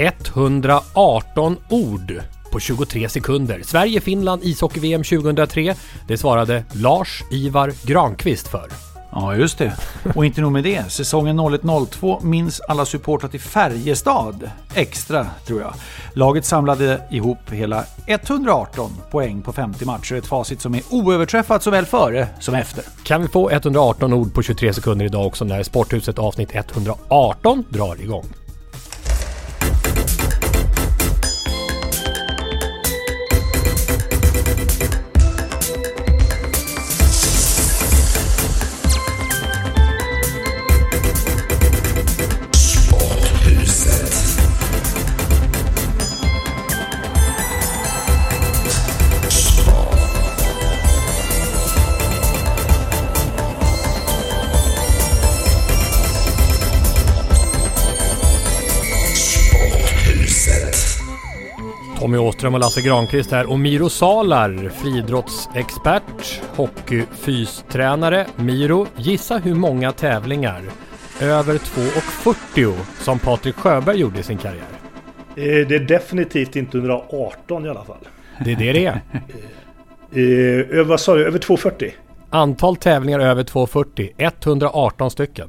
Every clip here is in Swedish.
118 ord på 23 sekunder. Sverige-Finland ishockey-VM 2003. Det svarade Lars-Ivar Granqvist för. Ja, just det. Och inte nog med det. Säsongen 01-02 minns alla supportrar till Färjestad extra, tror jag. Laget samlade ihop hela 118 poäng på 50 matcher. Ett facit som är oöverträffat såväl före som efter. Kan vi få 118 ord på 23 sekunder idag också när Sporthuset avsnitt 118 drar igång? Åström och Lasse Granqvist här och Miro Salar, friidrottsexpert, hockeyfystränare. Miro, gissa hur många tävlingar över 2,40 som Patrik Sjöberg gjorde i sin karriär? Eh, Det är definitivt inte 118 i alla fall. Det är det det är. Eh, Över, vad sa du? Över 240? Antal tävlingar över 2,40, 118 stycken.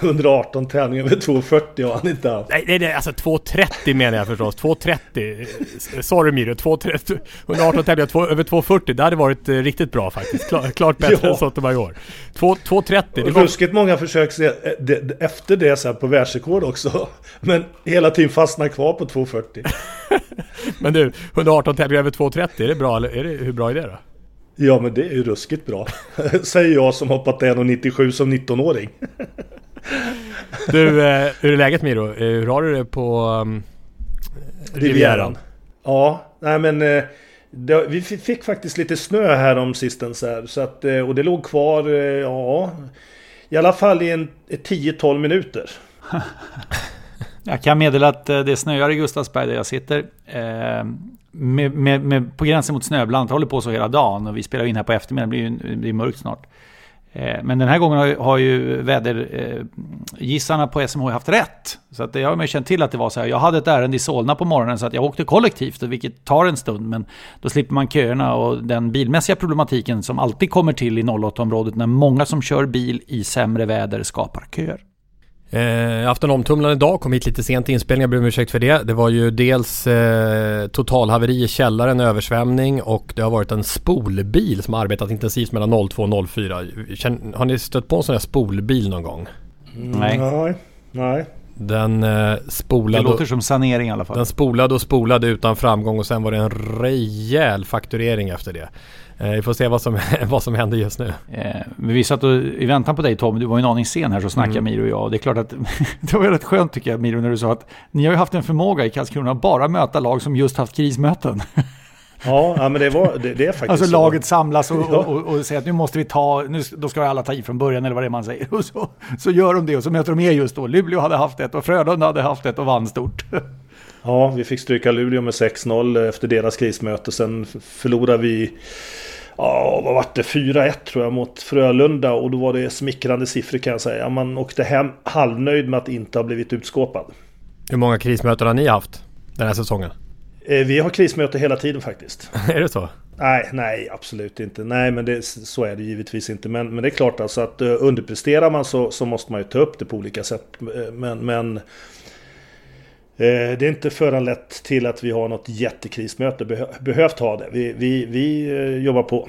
118 tävlingar över 240 har han inte haft. Nej, nej, nej alltså 2.30 menar jag förstås. 2.30. Eh, Sorry Miro, 2.30. 118 tävlingar två, över 2.40. Det hade varit eh, riktigt bra faktiskt. Klart, klart bättre Ja. än Sotomayor. 2.30. Det Och var, Ruskigt många försök se, eh, det- det- efter det sen på världsrekord också. Men hela tiden fastnar kvar på 240. men du, 118 tävlingar över 2.30. Är det bra eller är det, hur bra är det då? Ja men det är ju ruskigt bra. Säger jag som hoppat 1,97 som 19-åring. Du, eh, hur är läget Miro? Eh, Hur har du det på um, Rivieran? Ja, nej men eh, det, vi fick faktiskt lite snö här om sistens här. Så att, och det låg kvar, eh, ja, i alla fall i en ett 10-12 minuter. Jag kan meddela att det snöar i Gustavsberg där jag sitter. Med, med, med, på gränsen mot snöbland. Det håller på så hela dagen och vi spelar in här på eftermiddagen. Det blir, ju- det blir mörkt snart. Eh, men den här gången har, ju- har ju vädergissarna eh, på SMH haft rätt. Så att jag har ju känt till att det var så här. Jag hade ett ärende i Solna på morgonen så att jag åkte kollektivt, vilket tar en stund. Men då slipper man köerna och den bilmässiga problematiken som alltid kommer till i 08-området när många som kör bil i sämre väder skapar köer. Eh, jag haft en omtumlande dag, kom hit lite sent i inspelningen, jag ber om ursäkt för det. Det var ju dels eh, totalhaveri i källaren, översvämning och det har varit en spolbil som har arbetat intensivt mellan 02 och 04. Känn, har ni stött på en sån här spolbil någon gång? Nej. Nej, nej. Den eh, Det spolade, låter som sanering i alla fall. den spolade och spolade utan framgång och sen var det en rejäl fakturering efter det. Eh, vi får se vad som, vad som händer just nu. Eh, men vi satt och, i väntan på dig Tom, du var ju en aning sen här så snackade Mm. Miro och jag. Och det är klart att det var rätt skönt tycker jag Miro när du sa att ni har ju haft en förmåga i Karlskrona att bara möta lag som just haft krismöten. Ja, ja men det, var, det, det är faktiskt Alltså så. laget samlas och, och, och, och säger att nu måste vi ta, nu, då ska alla ta i från början eller vad det är man säger. Och så, så gör de det och så möter de er just då. Luleå hade haft ett och Frölunda hade haft ett och vann stort. Ja, vi fick stryka Luleå med 6-0 efter deras krismöte. Sen förlorade vi, ja vad var det, 4-1 tror jag mot Frölunda. Och då var det smickrande siffror kan jag säga. Man åkte hem halvnöjd med att inte ha blivit utskåpad. Hur många krismöten har ni haft den här säsongen? Eh, Vi har krismöte hela tiden faktiskt. är det så? Nej, nej, absolut inte. Nej, men det, så är det givetvis inte. Men, men det är klart alltså att uh, underpresterar man så, så måste man ju ta upp det på olika sätt. Men, men uh, det är inte föranlett till att vi har något jättekrismöte. Behö, behövt ha det. Vi, vi, vi uh, jobbar på.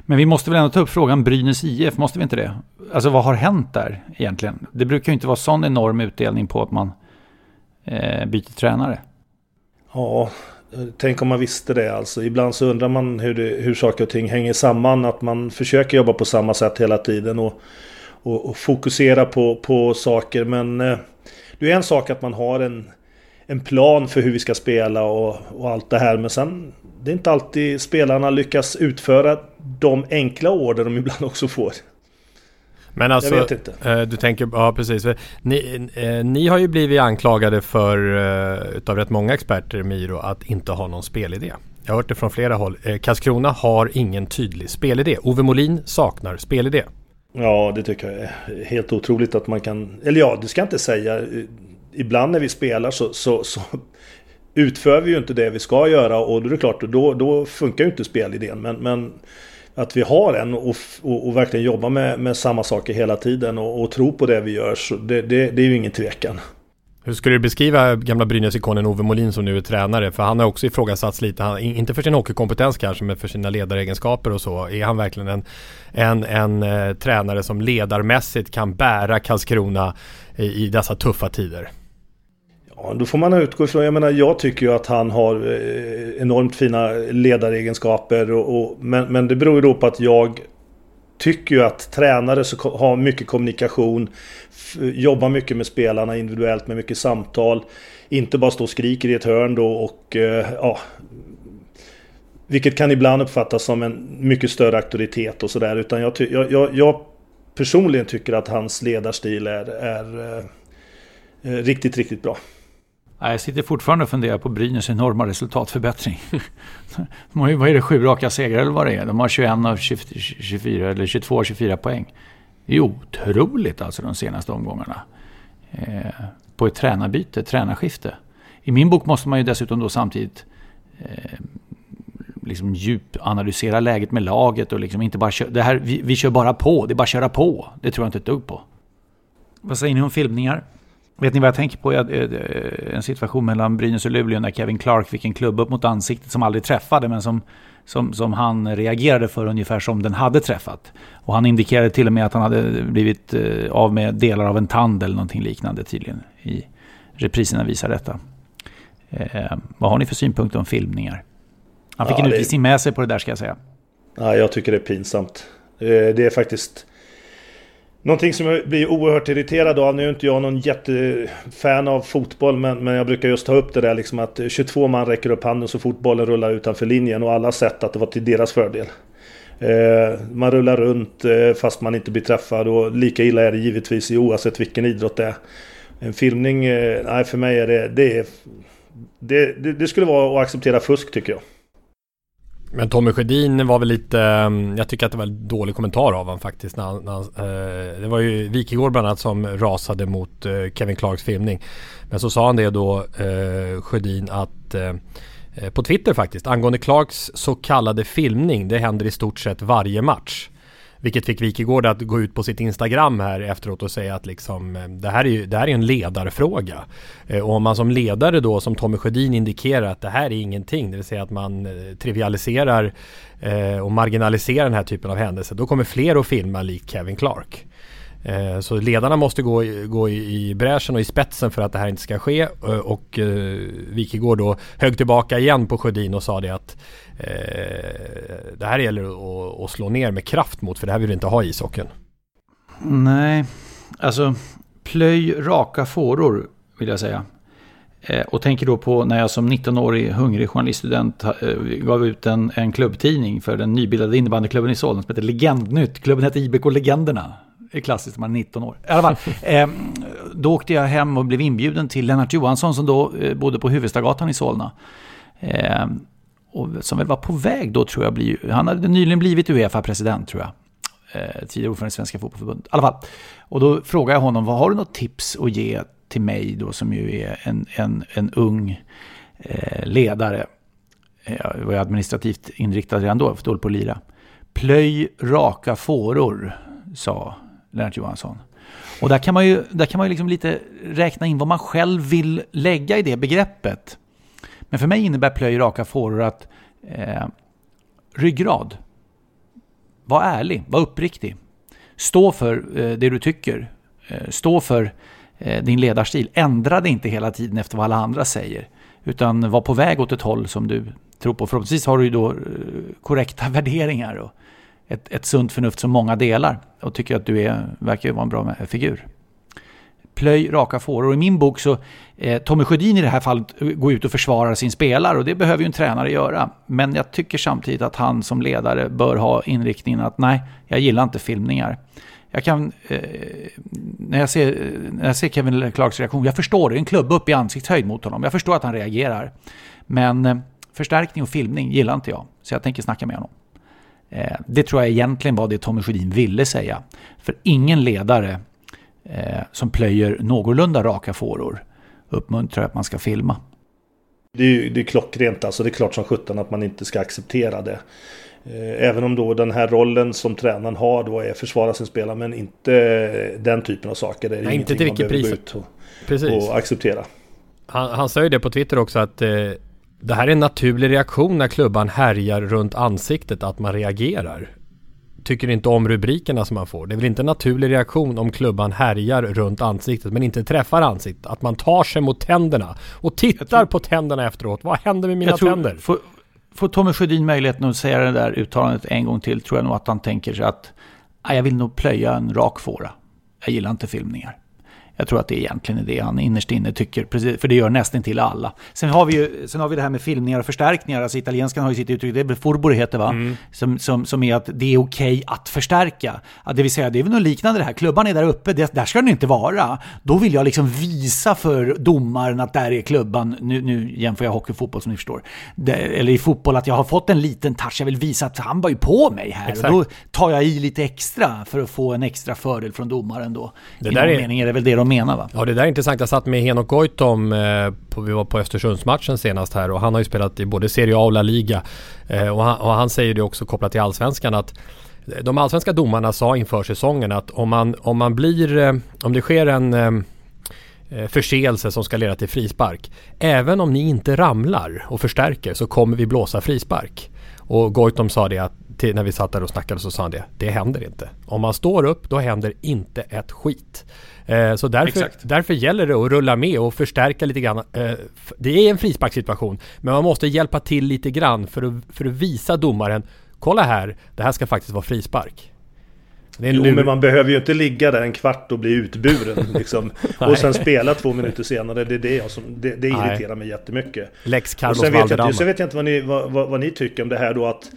Men vi måste väl ändå ta upp frågan Brynäs IF, måste vi inte det? Alltså vad har hänt där egentligen? Det brukar ju inte vara sån enorm utdelning på att man eh, byter tränare. Ja, tänk om man visste det alltså. Ibland så undrar man hur, det, hur saker och ting hänger samman. Att man försöker jobba på samma sätt hela tiden och, och, och fokusera på, på saker. Men eh, det är en sak att man har en, en plan för hur vi ska spela och, och allt det här. Men sen det är inte alltid spelarna lyckas utföra de enkla order de ibland också får. Men alltså, jag vet inte. Eh, du tänker, ja precis. Ni, eh, ni har ju blivit anklagade för, eh, utav rätt många experter, Miro, att inte ha någon spelidé. Jag har hört det från flera håll. Karlskrona har ingen tydlig spelidé. Ove Molin saknar spelidé. Ja, det tycker jag är helt otroligt att man kan... Eller ja, det ska jag inte säga. Ibland när vi spelar så, så, så utför vi ju inte det vi ska göra och då är det klart, då, då funkar ju inte spelidén. Men, men att vi har en och, och, och verkligen jobbar med, med samma saker hela tiden och, och tror på det vi gör, så det, det, det är ju ingen tvekan. Hur skulle du beskriva gamla Brynäs-ikonen Ove Molin som nu är tränare? För han har också ifrågasatts lite, han, inte för sin hockeykompetens kanske, men för sina ledaregenskaper och så. Är han verkligen en, en, en eh, tränare som ledarmässigt kan bära Karlskrona i, i dessa tuffa tider? Ja, då får man utgå ifrån, jag menar jag tycker ju att han har eh, enormt fina ledaregenskaper och, och, men, men det beror ju då på att jag tycker ju att tränare har mycket kommunikation, jobbar mycket med spelarna individuellt med mycket samtal. Inte bara stå och skriker i ett hörn då och eh, ja... Vilket kan ibland uppfattas som en mycket större auktoritet och sådär. Utan jag, jag, jag, jag, personligen tycker att hans ledarstil är, är eh, eh riktigt, riktigt bra. Jag sitter fortfarande och funderar på Brynäs enorma resultatförbättring. De har ju, vad är det, sju raka segrar eller vad det är. De har 21 av 24 eller 22 av 24 poäng. Det är otroligt alltså de senaste omgångarna. Eh, på ett tränarbyte, tränarskifte. I min bok måste man ju dessutom då samtidigt eh, liksom djupanalysera läget med laget och liksom inte bara köra, det här, vi, vi kör bara på, det är bara att köra på. Det tror jag inte ett dugg på. Vad säger ni om filmningar? Vet ni vad jag tänker på? En situation mellan Brynäs och Luleå när Kevin Clark fick en klubb upp mot ansiktet som aldrig träffade men som, som, som han reagerade för ungefär som den hade träffat. Och han indikerade till och med att han hade blivit eh, av med delar av en tand eller någonting liknande tydligen. I repriserna visar detta. Eh, vad har ni för synpunkter om filmningar? Han fick ja, en utvisning med sig på det där ska jag säga. Ja, jag tycker det är pinsamt. Eh, det är faktiskt Någonting som jag blir oerhört irriterad av, nu är inte jag någon jättefan av fotboll men, men jag brukar just ta upp det där liksom att 22 man räcker upp handen så fort bollen rullar utanför linjen och alla har sett att det var till deras fördel. Eh, man rullar runt eh, fast man inte blir träffad och lika illa är det givetvis i oavsett vilken idrott det är. En filmning, eh, nej för mig är det, det, det, det, det skulle vara att acceptera fusk tycker jag. Men Tommy Sjödin var väl lite, mm, jag tycker att det var en dålig kommentar av honom faktiskt. När när eh, det var ju Wikegård bland annat som rasade mot eh, Kevin Clarks filmning. Men så sa han det då, eh, Sjödin, att eh, eh på Twitter faktiskt, angående Clarks så kallade filmning, det händer i stort sett varje match. Vilket fick Wikegård att gå ut på sitt Instagram här efteråt och säga att liksom, eh, det, här är ju, det här är en ledarfråga. Eh, och om man som ledare då, som Tommy Sjödin indikerar att det här är ingenting, det vill säga att man eh, trivialiserar och marginaliserar den här typen av händelser, då kommer fler att filma likt Kevin Clark. Så ledarna måste gå, gå i bräschen och i spetsen för att det här inte ska ske. Och Wikegård då högg tillbaka igen på Sjödin och sa det att eh, det här gäller att, att slå ner med kraft mot för det här vill vi inte ha i ishockeyn. Nej, alltså plöj raka fåror vill jag säga. och tänker då på när jag som 19-årig hungrig journaliststudent gav ut en, en klubbtidning för den nybildade innebandyklubben i Solna som heter Legendnytt. Klubben hette IBK Legenderna är klassiskt när man är 19 år. I alla fall, eh, då åkte jag hem och blev inbjuden till Lennart Johansson som då eh, bodde på Huvudstagatan i Solna. Eh, och som väl var på väg då tror jag bli, han hade nyligen blivit Uefa-president tror jag. Eh, tidigare ordförande i Svenska Fotbollförbundet. I alla fall. Och då frågade jag honom, vad har du något tips att ge till mig då som ju är en, en, en ung eh, ledare? Eh, jag var ju administrativt inriktad redan då, för dålig på att lira. Plöj raka fåror, sa Lennart Johansson. Och där kan man ju, där kan man ju liksom lite räkna in vad man själv vill lägga i det begreppet. Men för mig innebär plöj raka fåror att eh, ryggrad. Var ärlig, var uppriktig. Stå för eh, det du tycker. Eh, stå för eh, din ledarstil. Ändra dig inte hela tiden efter vad alla andra säger. Utan var på väg åt ett håll som du tror på. Förhoppningsvis har du ju då eh, korrekta värderingar och ett, ett sunt förnuft som många delar. Och tycker att du är, verkar vara en bra figur. Plöj raka fåror. Och i min bok så, eh, Tommy Sjödin i det här fallet eh, går ut och försvarar sin spelare och det behöver ju en tränare göra. Men jag tycker samtidigt att han som ledare bör ha inriktningen att nej, jag gillar inte filmningar. Jag kan, eh, när, jag ser, när jag ser Kevin Clarks reaktion, jag förstår det, en klubba upp i ansiktshöjd mot honom. Jag förstår att han reagerar. Men eh, förstärkning och filmning gillar inte jag, så jag tänker snacka med honom. Eh, det tror jag egentligen var det Tommy Sjödin ville säga. För ingen ledare eh, som plöjer någorlunda raka fåror uppmuntrar att man ska filma. Det är, det är klockrent alltså. Det är klart som sjutton att man inte ska acceptera det. Eh, även om då den här rollen som tränaren har då är att försvara sin spelare men inte den typen av saker. Det är Nej, inte till vilket pris. Och, Precis. och acceptera. Han, han säger det på Twitter också att eh, det här är en naturlig reaktion när klubban härjar runt ansiktet att man reagerar. Tycker inte om rubrikerna som man får. Det är väl inte en naturlig reaktion om klubban härjar runt ansiktet men inte träffar ansiktet. Att man tar sig mot tänderna och tittar tror, på tänderna efteråt. Vad händer med mina tror, tänder? Får, får Tommy Sjödin möjligheten att säga det där uttalandet en gång till tror jag nog att han tänker sig att jag vill nog plöja en rak fåra. Jag gillar inte filmningar. Jag tror att det egentligen är det han innerst inne tycker, precis, för det gör nästan till alla. Sen har vi ju sen har vi det här med filmningar och förstärkningar. Alltså italienskan har ju sitt uttryck, det är furbore heter va? Mm. Som, som, som är att det är okej okay att förstärka. det vill säga, det är väl något liknande det här. Klubban är där uppe, det, där ska den inte vara. Då vill jag liksom visa för domaren att där är klubban. Nu, nu jämför jag hockey och fotboll som ni förstår. Det, eller i fotboll att jag har fått en liten touch. Jag vill visa att han var ju på mig här. Exakt. Och då tar jag i lite extra för att få en extra fördel från domaren då. Det I där någon är... mening är det väl det de menar va? Ja det där är intressant. Jag satt med Henok Goitom, eh, på, vi var på Östersundsmatchen senast här och han har ju spelat i både Serie A och La Liga. Eh, och, han, och, han, säger det också kopplat till Allsvenskan att de allsvenska domarna sa inför säsongen att om man, om man blir, eh, om det sker en eh, eh, förseelse som ska leda till frispark. Även om ni inte ramlar och förstärker så kommer vi blåsa frispark. Och Goitom sa det att till, när vi satt där och snackade så sa han det. Det händer inte. Om man står upp då händer inte ett skit. Eh, så därför, därför gäller det att rulla med och förstärka lite grann. Eh, det är en frisparkssituation. Men man måste hjälpa till lite grann för att, för att visa domaren. Kolla här, det här ska faktiskt vara frispark. jo, men man behöver ju inte ligga där en kvart och bli utburen. liksom. och sen spela två minuter senare. Det, är det, som, det, det irriterar mig jättemycket. Lex Carlos och sen vet, jag, sen vet jag inte vad ni, vad, vad, vad ni tycker om det här då att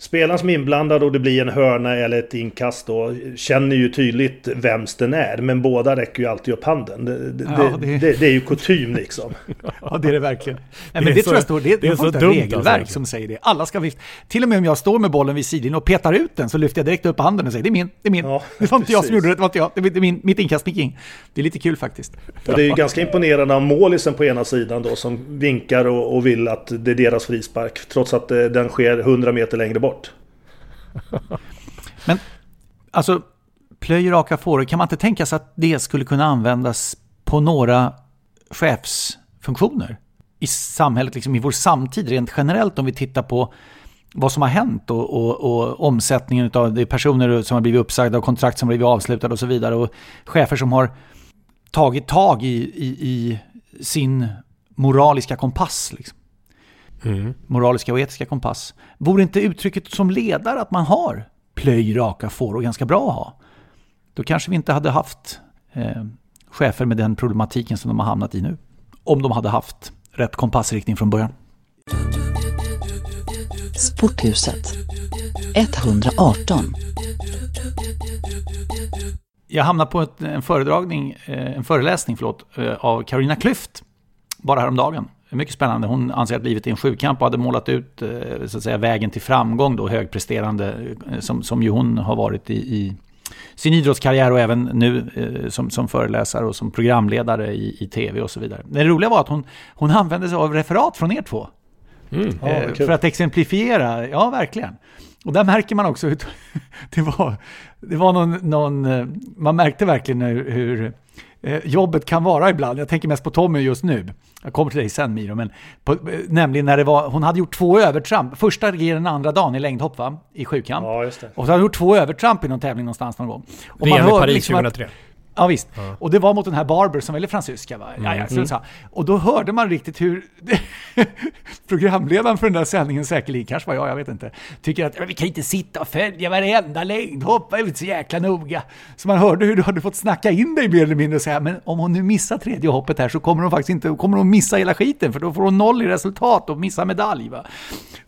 Spelaren som är inblandad och det blir en hörna eller ett inkast då känner ju tydligt vems den är. Men båda räcker ju alltid upp handen. Det, det, ja, det... det, det är ju kutym liksom. ja, det är det verkligen. Nej, men det, tror jag står, det, det är så ett dumt regelverk alltså. som säger det. Alla ska vifta. Till och med om jag står med bollen vid sidlinjen och petar ut den så lyfter jag direkt upp handen och säger det är min, det är min. Ja, det var inte jag som gjorde det, det var inte jag. Det är min, mitt inkast gick in. Det är lite kul faktiskt. Ja, det är ju ganska imponerande av målisen på ena sidan då som vinkar och, och vill att det är deras frispark. Trots att eh, den sker 100 meter längre bort. Men alltså, plöj raka fåror, kan man inte tänka sig att det skulle kunna användas på några chefsfunktioner i samhället, liksom i vår samtid rent generellt om vi tittar på vad som har hänt och, och, och omsättningen av det personer som har blivit uppsagda och kontrakt som har blivit avslutade och så vidare och chefer som har tagit tag i, i, i sin moraliska kompass. Liksom. Mm. Moraliska och etiska kompass. Vore inte uttrycket som ledare att man har plöj raka fåror ganska bra att ha? Då kanske vi inte hade haft eh, chefer med den problematiken som de har hamnat i nu. Om de hade haft rätt kompassriktning från början. Sporthuset 118 Jag hamnade på ett, en föredragning, eh, en föreläsning förlåt, eh, av Carolina Klüft bara häromdagen mycket spännande. Hon anser att livet är en sjukamp och hade målat ut eh, så att säga, vägen till framgång då, högpresterande, eh, som, som ju hon har varit i, i sin idrottskarriär och även nu eh, som, som föreläsare och som programledare i, i tv och så vidare. Det roliga var att hon, hon använde sig av referat från er två. Mm. Eh, Ja, kul. för att exemplifiera, ja verkligen. Och där märker man också hur det var, det var någon, någon eh, man märkte verkligen hur, hur jobbet kan vara ibland. Jag tänker mest på Tommy just nu. Jag kommer till dig sen Miro, men på, eh, nämligen när det var, hon hade gjort två övertramp. Första grejen andra dagen i längdhopp va? I sjukamp. Ja, just det. Och så hade hon gjort två övertramp i någon tävling någonstans någon gång. Och VM i hörde Paris liksom att- 2003. Ja visst. Och det var mot den här Barber som väl är fransyska va? Ja, ja, så, så. Och då hörde man riktigt hur programledaren för den där sändningen, säkerligen, kanske var jag, jag vet inte, tycker att "Men vi kan inte sitta och följa varenda längdhopp, är inte så jäkla noga. Så man hörde hur du hade fått snacka in dig mer eller mindre och säga, men om hon nu missar tredje hoppet här så kommer hon faktiskt inte, kommer hon missa hela skiten för då får hon noll i resultat och missa medalj va.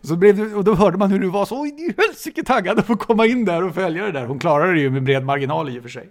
Så blev det, och då hörde man hur du var så, helsike taggad att få komma in där och följa det där. Hon klarade det ju med bred marginal i och för sig.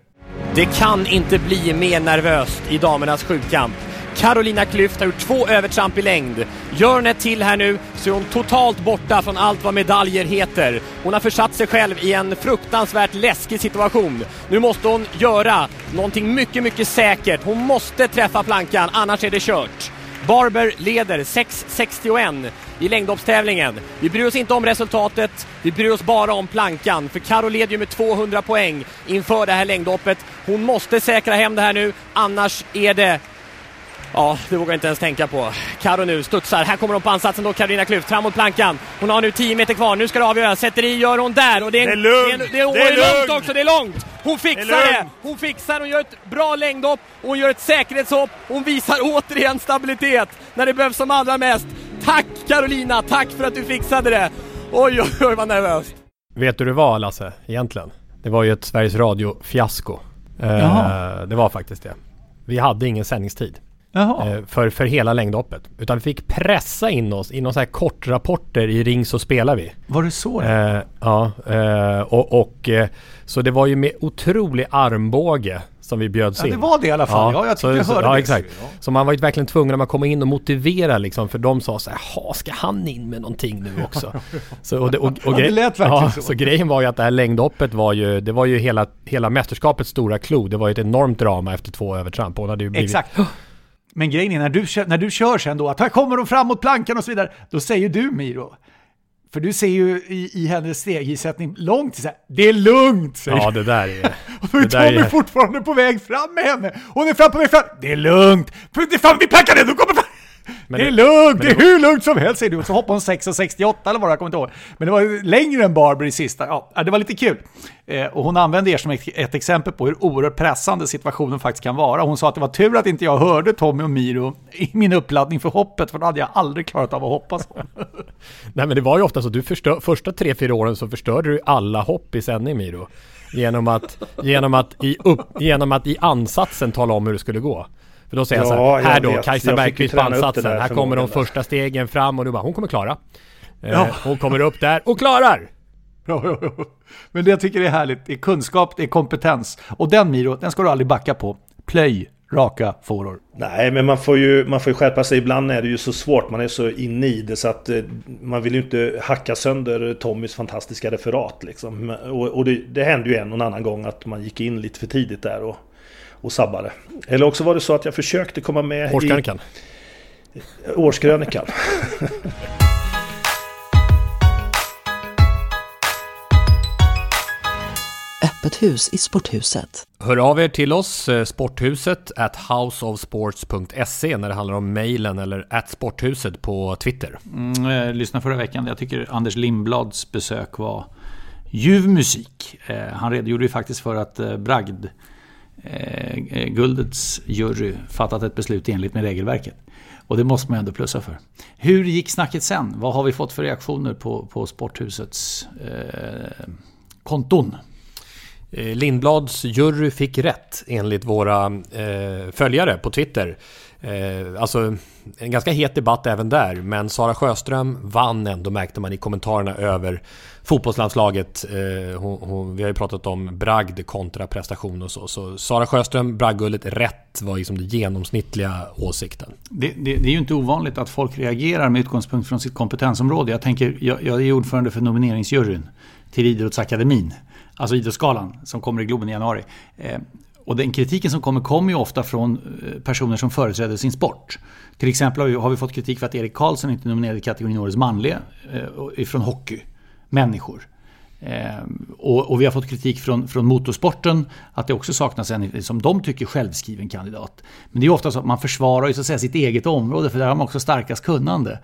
Det kan inte bli mer nervöst i damernas sjukamp. Carolina Klüft har gjort två övertramp i längd. Gör hon ett till här nu så är hon totalt borta från allt vad medaljer heter. Hon har försatt sig själv i en fruktansvärt läskig situation. Nu måste hon göra någonting mycket, mycket säkert. Hon måste träffa plankan, annars är det kört. Barber leder 6.61 i längdhoppstävlingen. Vi bryr oss inte om resultatet, vi bryr oss bara om plankan. För Karo leder ju med 200 poäng inför det här längdhoppet. Hon måste säkra hem det här nu, annars är det Ja, det vågar jag inte ens tänka på. Karo nu studsar. Här kommer hon på ansatsen då, Carolina Klüft, fram mot plankan. Hon har nu 10 meter kvar, nu ska det avgöras. Sätter i, gör hon där. Och det är, en, Det är lugnt. Det är, det är, Det är det är långt lugnt. också, det är långt! Hon fixar Det det! lugnt. Hon fixar, hon gör ett bra längdhopp, och hon gör ett säkerhetshopp. Hon visar återigen stabilitet när det behövs som allra mest. Tack Carolina, tack för att du fixade det! Oj, oj, oj vad nervöst! Vet du hur det var Lasse, egentligen? Det var ju ett Sveriges Radio-fiasko. Eh, det var faktiskt det. Vi hade ingen sändningstid. Jaha. eh, för, för hela längdhoppet. Utan vi fick pressa in oss i någon så här kortrapporter i Ring så spelar vi. Var det så? Eh, ja, eh, och, och eh, så det var ju med otrolig armbåge som vi bjöds Ja, in. det var det i alla fall. Ja, jag tyckte jag så, hörde ja, det. exakt. Så man var ju verkligen tvungen när man kom in och motivera liksom, för de sa så här, "Jaha, ska han in med någonting nu också? så, och det, och, och Ja, grej- lät verkligen ja, så. så. grejen var ju att det här längdhoppet var ju, det var ju hela, hela mästerskapets stora klo. Det var ju ett enormt drama efter två övertramp. Hon hade ju blivit, Exakt. Men grejen är när du, när du kör sen då, att här kommer de fram mot plankan och så vidare, då säger du Miro, för du ser ju i, i hennes stegsättning långt så här, det är lugnt säger Ja, det där är... Och då är det Tommy är- fortfarande på väg fram med henne. Hon är fram på väg fram. Det är lugnt. Det är fram vid plankan nu, de kommer fram. Men det är lugnt, det är hur lugnt som helst säger du. Och så hoppar hon 6,68 eller vad det jag kommer inte ihåg. Men det var längre än Barber i sista. Ja, det var lite kul. Eh, och hon använde er som ett, ett exempel på hur oerhört pressande situationen faktiskt kan vara. Hon sa att det var tur att inte jag hörde Tommy och Miro i min uppladdning för hoppet, för då hade jag aldrig klarat av att hoppa så. Nej men det var ju ofta så, du förstör, första tre, fyra åren så förstörde du alla hopp i sändning Miro. Genom att, genom att, i, upp, genom att i ansatsen tala om hur det skulle gå. För då säger jag Ja, så här, jag här då, vet. Kajsa Jag Bergqvist på ansatsen. Här kommer de där. första stegen fram och du bara, hon kommer klara. Eh, Ja. Hon kommer upp där och klarar! Ja, ja, ja. Men det jag tycker är härligt, det är kunskap, det är kompetens. Och den Miro, den ska du aldrig backa på. Plöj raka fåror. Nej, men man får, ju, man får ju skärpa sig. Ibland är det ju så svårt. Man är så inne i det så att eh, man vill ju inte hacka sönder Tommys fantastiska referat. Liksom. Och, och det, det hände ju en och annan gång att man gick in lite för tidigt där och, och sabbade. Eller också var det så att jag försökte komma med Årskrönikan. i årskrönikan. Öppet hus i sporthuset. Hör av er till oss, eh, sporthuset at houseofsports.se när det handlar om mejlen eller at sporthuset på Twitter. Mm, eh, lyssna förra veckan, jag tycker Anders Lindblads besök var ljuv musik. Eh, han redogjorde ju faktiskt för att eh, Bragd, Eh, eh, Guldets jury, fattat ett beslut enligt med regelverket. Och det måste man ändå plussa för. Hur gick snacket sen? Vad har vi fått för reaktioner på, på Sporthusets eh, konton? Eh, Lindblads jury fick rätt enligt våra eh, följare på Twitter. Eh, alltså en ganska het debatt även där men Sara Sjöström vann ändå märkte man i kommentarerna över fotbollslandslaget. Eh, hon, hon, vi har ju pratat om bragd kontra prestation och så. Så Sara Sjöström, bragdguldet rätt var liksom den genomsnittliga åsikten. Det, det, det är ju inte ovanligt att folk reagerar med utgångspunkt från sitt kompetensområde. Jag tänker, jag, jag är ordförande för nomineringsjuryn till Idrottsakademin. Alltså Idrottsgalan som kommer i Globen i januari. Eh, och den kritiken som kommer kommer ju ofta från eh, personer som företräder sin sport. Till exempel har vi, har vi fått kritik för att Erik Karlsson inte är nominerad i kategorin Årets manliga eh, från hockey. Människor. Eh, och, och, vi har fått kritik från, från motorsporten att det också saknas en som de tycker självskriven kandidat. Men det är ofta så att man försvarar ju så att säga sitt eget område för där har man också starkast kunnande.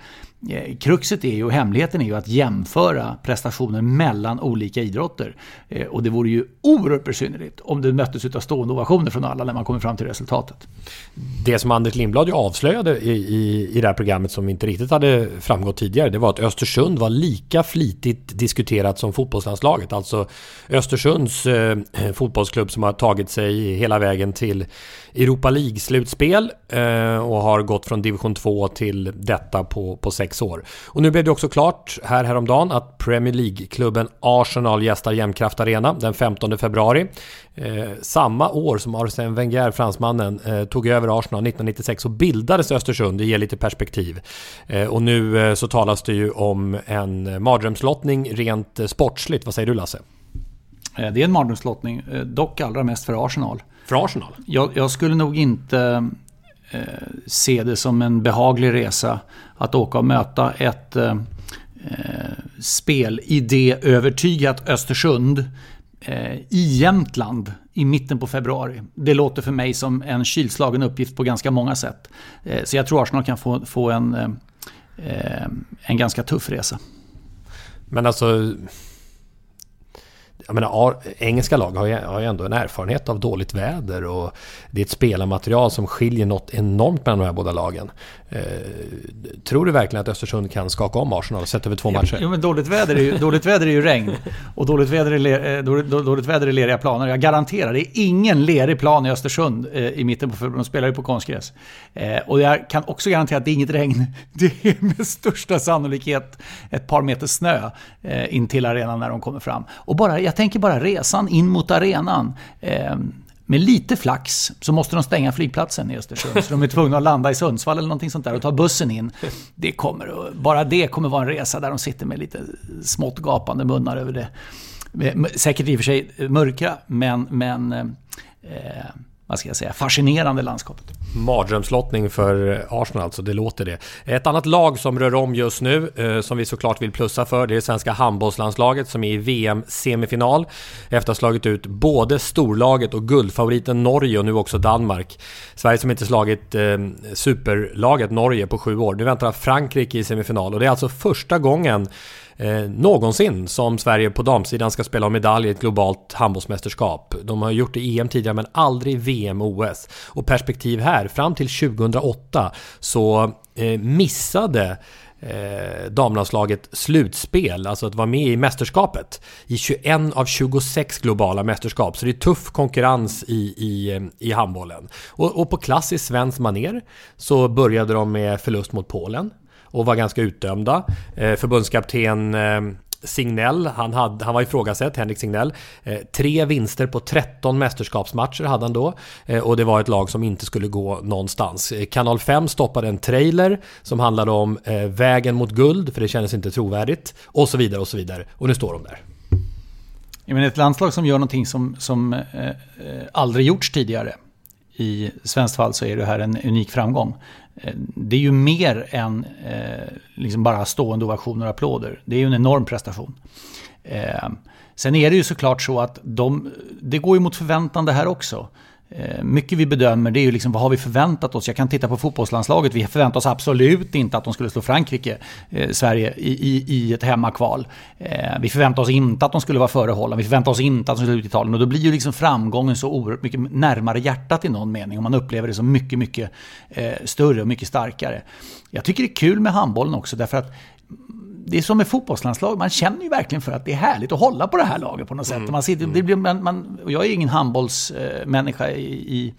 Eh, kruxet är ju, och hemligheten är ju att jämföra prestationer mellan olika idrotter. Eh, och det vore ju oerhört besynnerligt om det möttes av stående ovationer från alla när man kommer fram till resultatet. Det som Anders Lindblad ju avslöjade i, i, i det här programmet som inte riktigt hade framgått tidigare, det var att Östersund var lika flitigt diskuterat som fotbollslandslaget. Alltså Östersunds eh, fotbollsklubb som har tagit sig hela vägen till Europa League-slutspel eh, och har gått från division 2 till detta på, på sex år. Och nu blev det också klart här häromdagen att Premier League-klubben Arsenal gästar Jämtkraft Arena den 15 februari. Eh, samma år som Arsène Wenger, fransmannen, eh, tog över Arsenal 1996 så bildades Östersund, det ger lite perspektiv. Eh, och nu eh, så talas det ju om en mardrömslottning rent eh, sportsligt. Vad säger du Lasse? Eh, det är en mardrömslottning, dock allra mest för Arsenal. För Arsenal? Jag, jag skulle nog inte Eh, se det som en behaglig resa att åka och möta ett eh, eh, spelidéövertygat Östersund eh, i Jämtland i mitten på februari. Det låter för mig som en kylslagen uppgift på ganska många sätt. Eh, så jag tror Arsenal kan få, få en, eh, eh en ganska tuff resa. Men alltså jag menar, engelska lag har ju, har ju ändå en erfarenhet av dåligt väder och det är ett spelarmaterial som skiljer något enormt mellan de här båda lagen. Eh, tror du verkligen att Östersund kan skaka om Arsenal sett över två matcher? Jo, men dåligt väder, är ju, dåligt väder är ju regn och dåligt väder är, le, eh, dåligt, dåligt väder är leriga planer. Jag garanterar, det är ingen lerig plan i Östersund eh, i mitten på De spelar ju på konstgräs. Eh, och jag kan också garantera att det är inget regn. Det är med största sannolikhet ett par meter snö eh, in till arenan när de kommer fram. Och bara, jag tänker bara resan in mot arenan. Eh, med lite flax så måste de stänga flygplatsen i Östersund. Så de är tvungna att landa i Sundsvall eller någonting sånt där och ta bussen in. Det kommer, bara det kommer vara en resa där de sitter med lite smått gapande munnar över det. Säkert i och för sig mörka, men, men eh, vad ska jag säga, fascinerande landskapet. Mardrömslottning för Arsenal alltså, det låter det. Ett annat lag som rör om just nu, eh, som vi såklart vill plussa för, det är det svenska handbollslandslaget som är i VM-semifinal. Efter att ha slagit ut både storlaget och guldfavoriten Norge och nu också Danmark. Sverige som inte slagit eh, superlaget Norge på sju år. Nu väntar Frankrike i semifinal och det är alltså första gången eh, någonsin som Sverige på damsidan ska spela om medalj i ett globalt handbollsmästerskap. De har gjort det i EM tidigare men aldrig VM och OS. Och perspektiv här, fram till 2008 så eh, missade eh, damlandslaget slutspel, alltså att vara med i mästerskapet i 21 av 26 globala mästerskap. Så det är tuff konkurrens i, i, i handbollen. Och, och på klassiskt svenskt maner så började de med förlust mot Polen och var ganska utdömda. Eh, förbundskapten eh, Signell, han, hade, han var ifrågasatt, Henrik Signell. Eh, tre vinster på 13 mästerskapsmatcher hade han då. Eh, och det var ett lag som inte skulle gå någonstans. Eh, Kanal 5 stoppade en trailer som handlade om eh, vägen mot guld, för det kändes inte trovärdigt. Och så vidare och så vidare. Och nu står de där. Jag menar ett landslag som gör någonting som, som eh, eh aldrig gjorts tidigare. I svenskt fall så är det här en unik framgång. Eh, det är ju mer än eh, liksom bara stående ovationer och applåder. Det är ju en enorm prestation. Eh, sen är det ju såklart så att de, det går ju mot förväntan det här också. Eh, mycket vi bedömer det är ju liksom vad har vi förväntat oss? Jag kan titta på fotbollslandslaget. Vi förväntar oss absolut inte att de skulle slå Frankrike, eh, Sverige, i, i, i ett hemmakval. Eh, vi förväntar oss inte att de skulle vara före Holland. Vi förväntar oss inte att de skulle ut Italien. Och då blir ju liksom framgången så oerhört mycket närmare hjärtat i någon mening. Och man upplever det som mycket, mycket eh, större och mycket starkare. Jag tycker det är kul med handbollen också därför att det är som med fotbollslandslag, man känner ju verkligen för att det är härligt att hålla på det här laget på något sätt. Mm. Man sitter, det blir, man, man, och jag är ingen handbollsmänniska i, i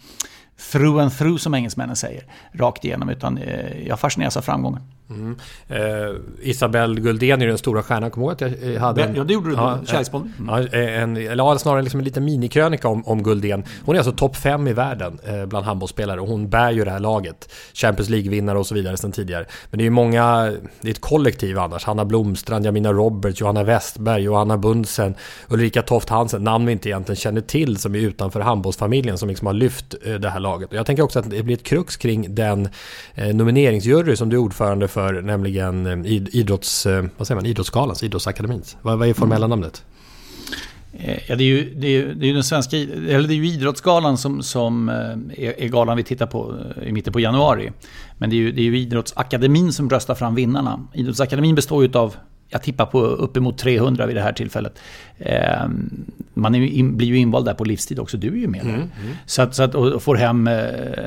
through and through som engelsmännen säger, rakt igenom, utan eh, jag fascineras av framgången. Mm. Eh, Isabelle Guldén är den stora stjärnan. Kommer ihåg att jag hade en... Ja, det gjorde du. Ja, Kärleksboll. Mm. Ja, en, eller snarare liksom en liten minikrönika om, om Guldén. Hon är alltså topp fem i världen eh, bland handbollsspelare och hon bär ju det här laget. Champions League-vinnare och så vidare sedan tidigare. Men det är ju många, det är ett kollektiv annars. Hanna Blomstrand, Jamina Roberts, Johanna Westberg, Johanna Bundsen, Ulrika Toft Hansen. Namn vi inte egentligen känner till som är utanför handbollsfamiljen som liksom har lyft eh, det här laget. Och jag tänker också att det blir ett krux kring den eh, nomineringsjury som du är ordförande för, för nämligen eh, idrotts, eh, vad säger man, Idrottsgalans, Idrottsakademins. Vad, vad är formella mm. namnet? Eh, ja, det är ju, det är, det är den svenska, eller det är ju Idrottsgalan som, som är, är galan vi tittar på i mitten på januari. Men det är ju, det är ju Idrottsakademin som röstar fram vinnarna. Idrottsakademin består ju av jag tippar på uppemot 300 vid det här tillfället. Eh, man in, blir ju invald där på livstid också, du är ju med mm, mm. Så att, så att, och får hem eh,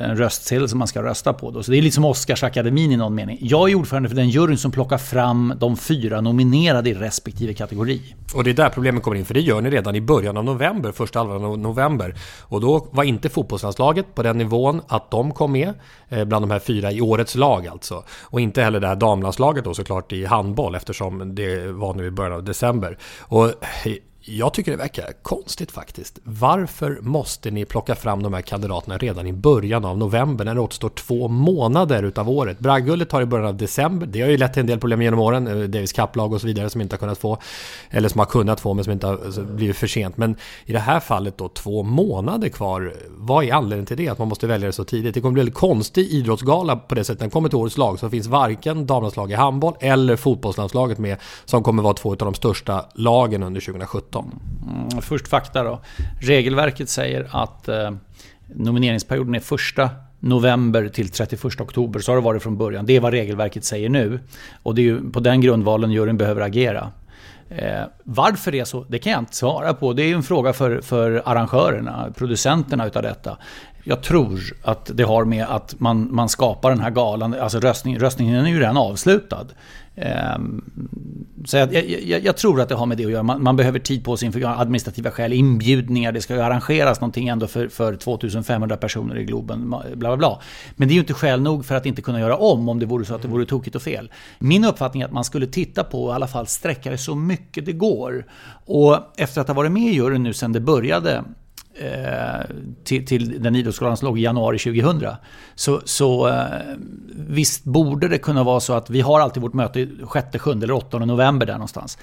en röstsedel som man ska rösta på. Då. Så det är lite som Oscarsakademin i någon mening. Jag är ordförande för den juryn som plockar fram de fyra nominerade i respektive kategori. Och det är där problemet kommer in, för det gör ni redan i början av november, första halvan av november. Och då var inte fotbollslandslaget på den nivån att de kom med, eh, bland de här fyra i årets lag alltså. Och inte heller det här damlandslaget då såklart i handboll, eftersom det var nu i början av december. Och eh, jag tycker det verkar konstigt faktiskt. Varför måste ni plocka fram de här kandidaterna redan i början av november när det återstår två månader utav året? Bragdguldet tar i början av december. Det har ju lett till en del problem genom åren. Eh, Davis Cup-lag och så vidare som inte har kunnat få, eller som har kunnat få men som inte har alltså, blivit för sent. Men i det här fallet då två månader kvar. Vad är anledningen till det? Att man måste välja det så tidigt? Det kommer bli en konstig idrottsgala på det sättet. När det kommer till årets lag så finns varken damlandslag i handboll eller fotbollslandslaget med som kommer vara två av de största lagen under 2017. 2017. Mm, först fakta då. Regelverket säger att eh, nomineringsperioden är första november till 31 oktober. Så har det varit från början. Det är vad regelverket säger nu. Och det är ju på den grundvalen juryn behöver agera. Eh, varför det är så, det kan jag inte svara på. Det är en fråga för, för arrangörerna, producenterna utav detta. Jag tror att det har med att man, man skapar den här galan, alltså röstning, röstningen är ju redan avslutad. Ehm, så jag, jag, jag, tror att det har med det att göra. Man, man, behöver tid på sig inför administrativa skäl, inbjudningar, det ska ju arrangeras någonting ändå för, för 2500 personer i Globen, bla bla bla. Men det är ju inte skäl nog för att inte kunna göra om, om det vore så att det vore tokigt och fel. Min uppfattning är att man skulle titta på, och i alla fall sträcka det så mycket det går. Och efter att ha varit med i juryn nu sedan det började, Eh, till, till den idrottsskolan som låg i januari 2000. Så, så eh, visst borde det kunna vara så att vi har alltid vårt möte 6, 7 eller 8 november där någonstans.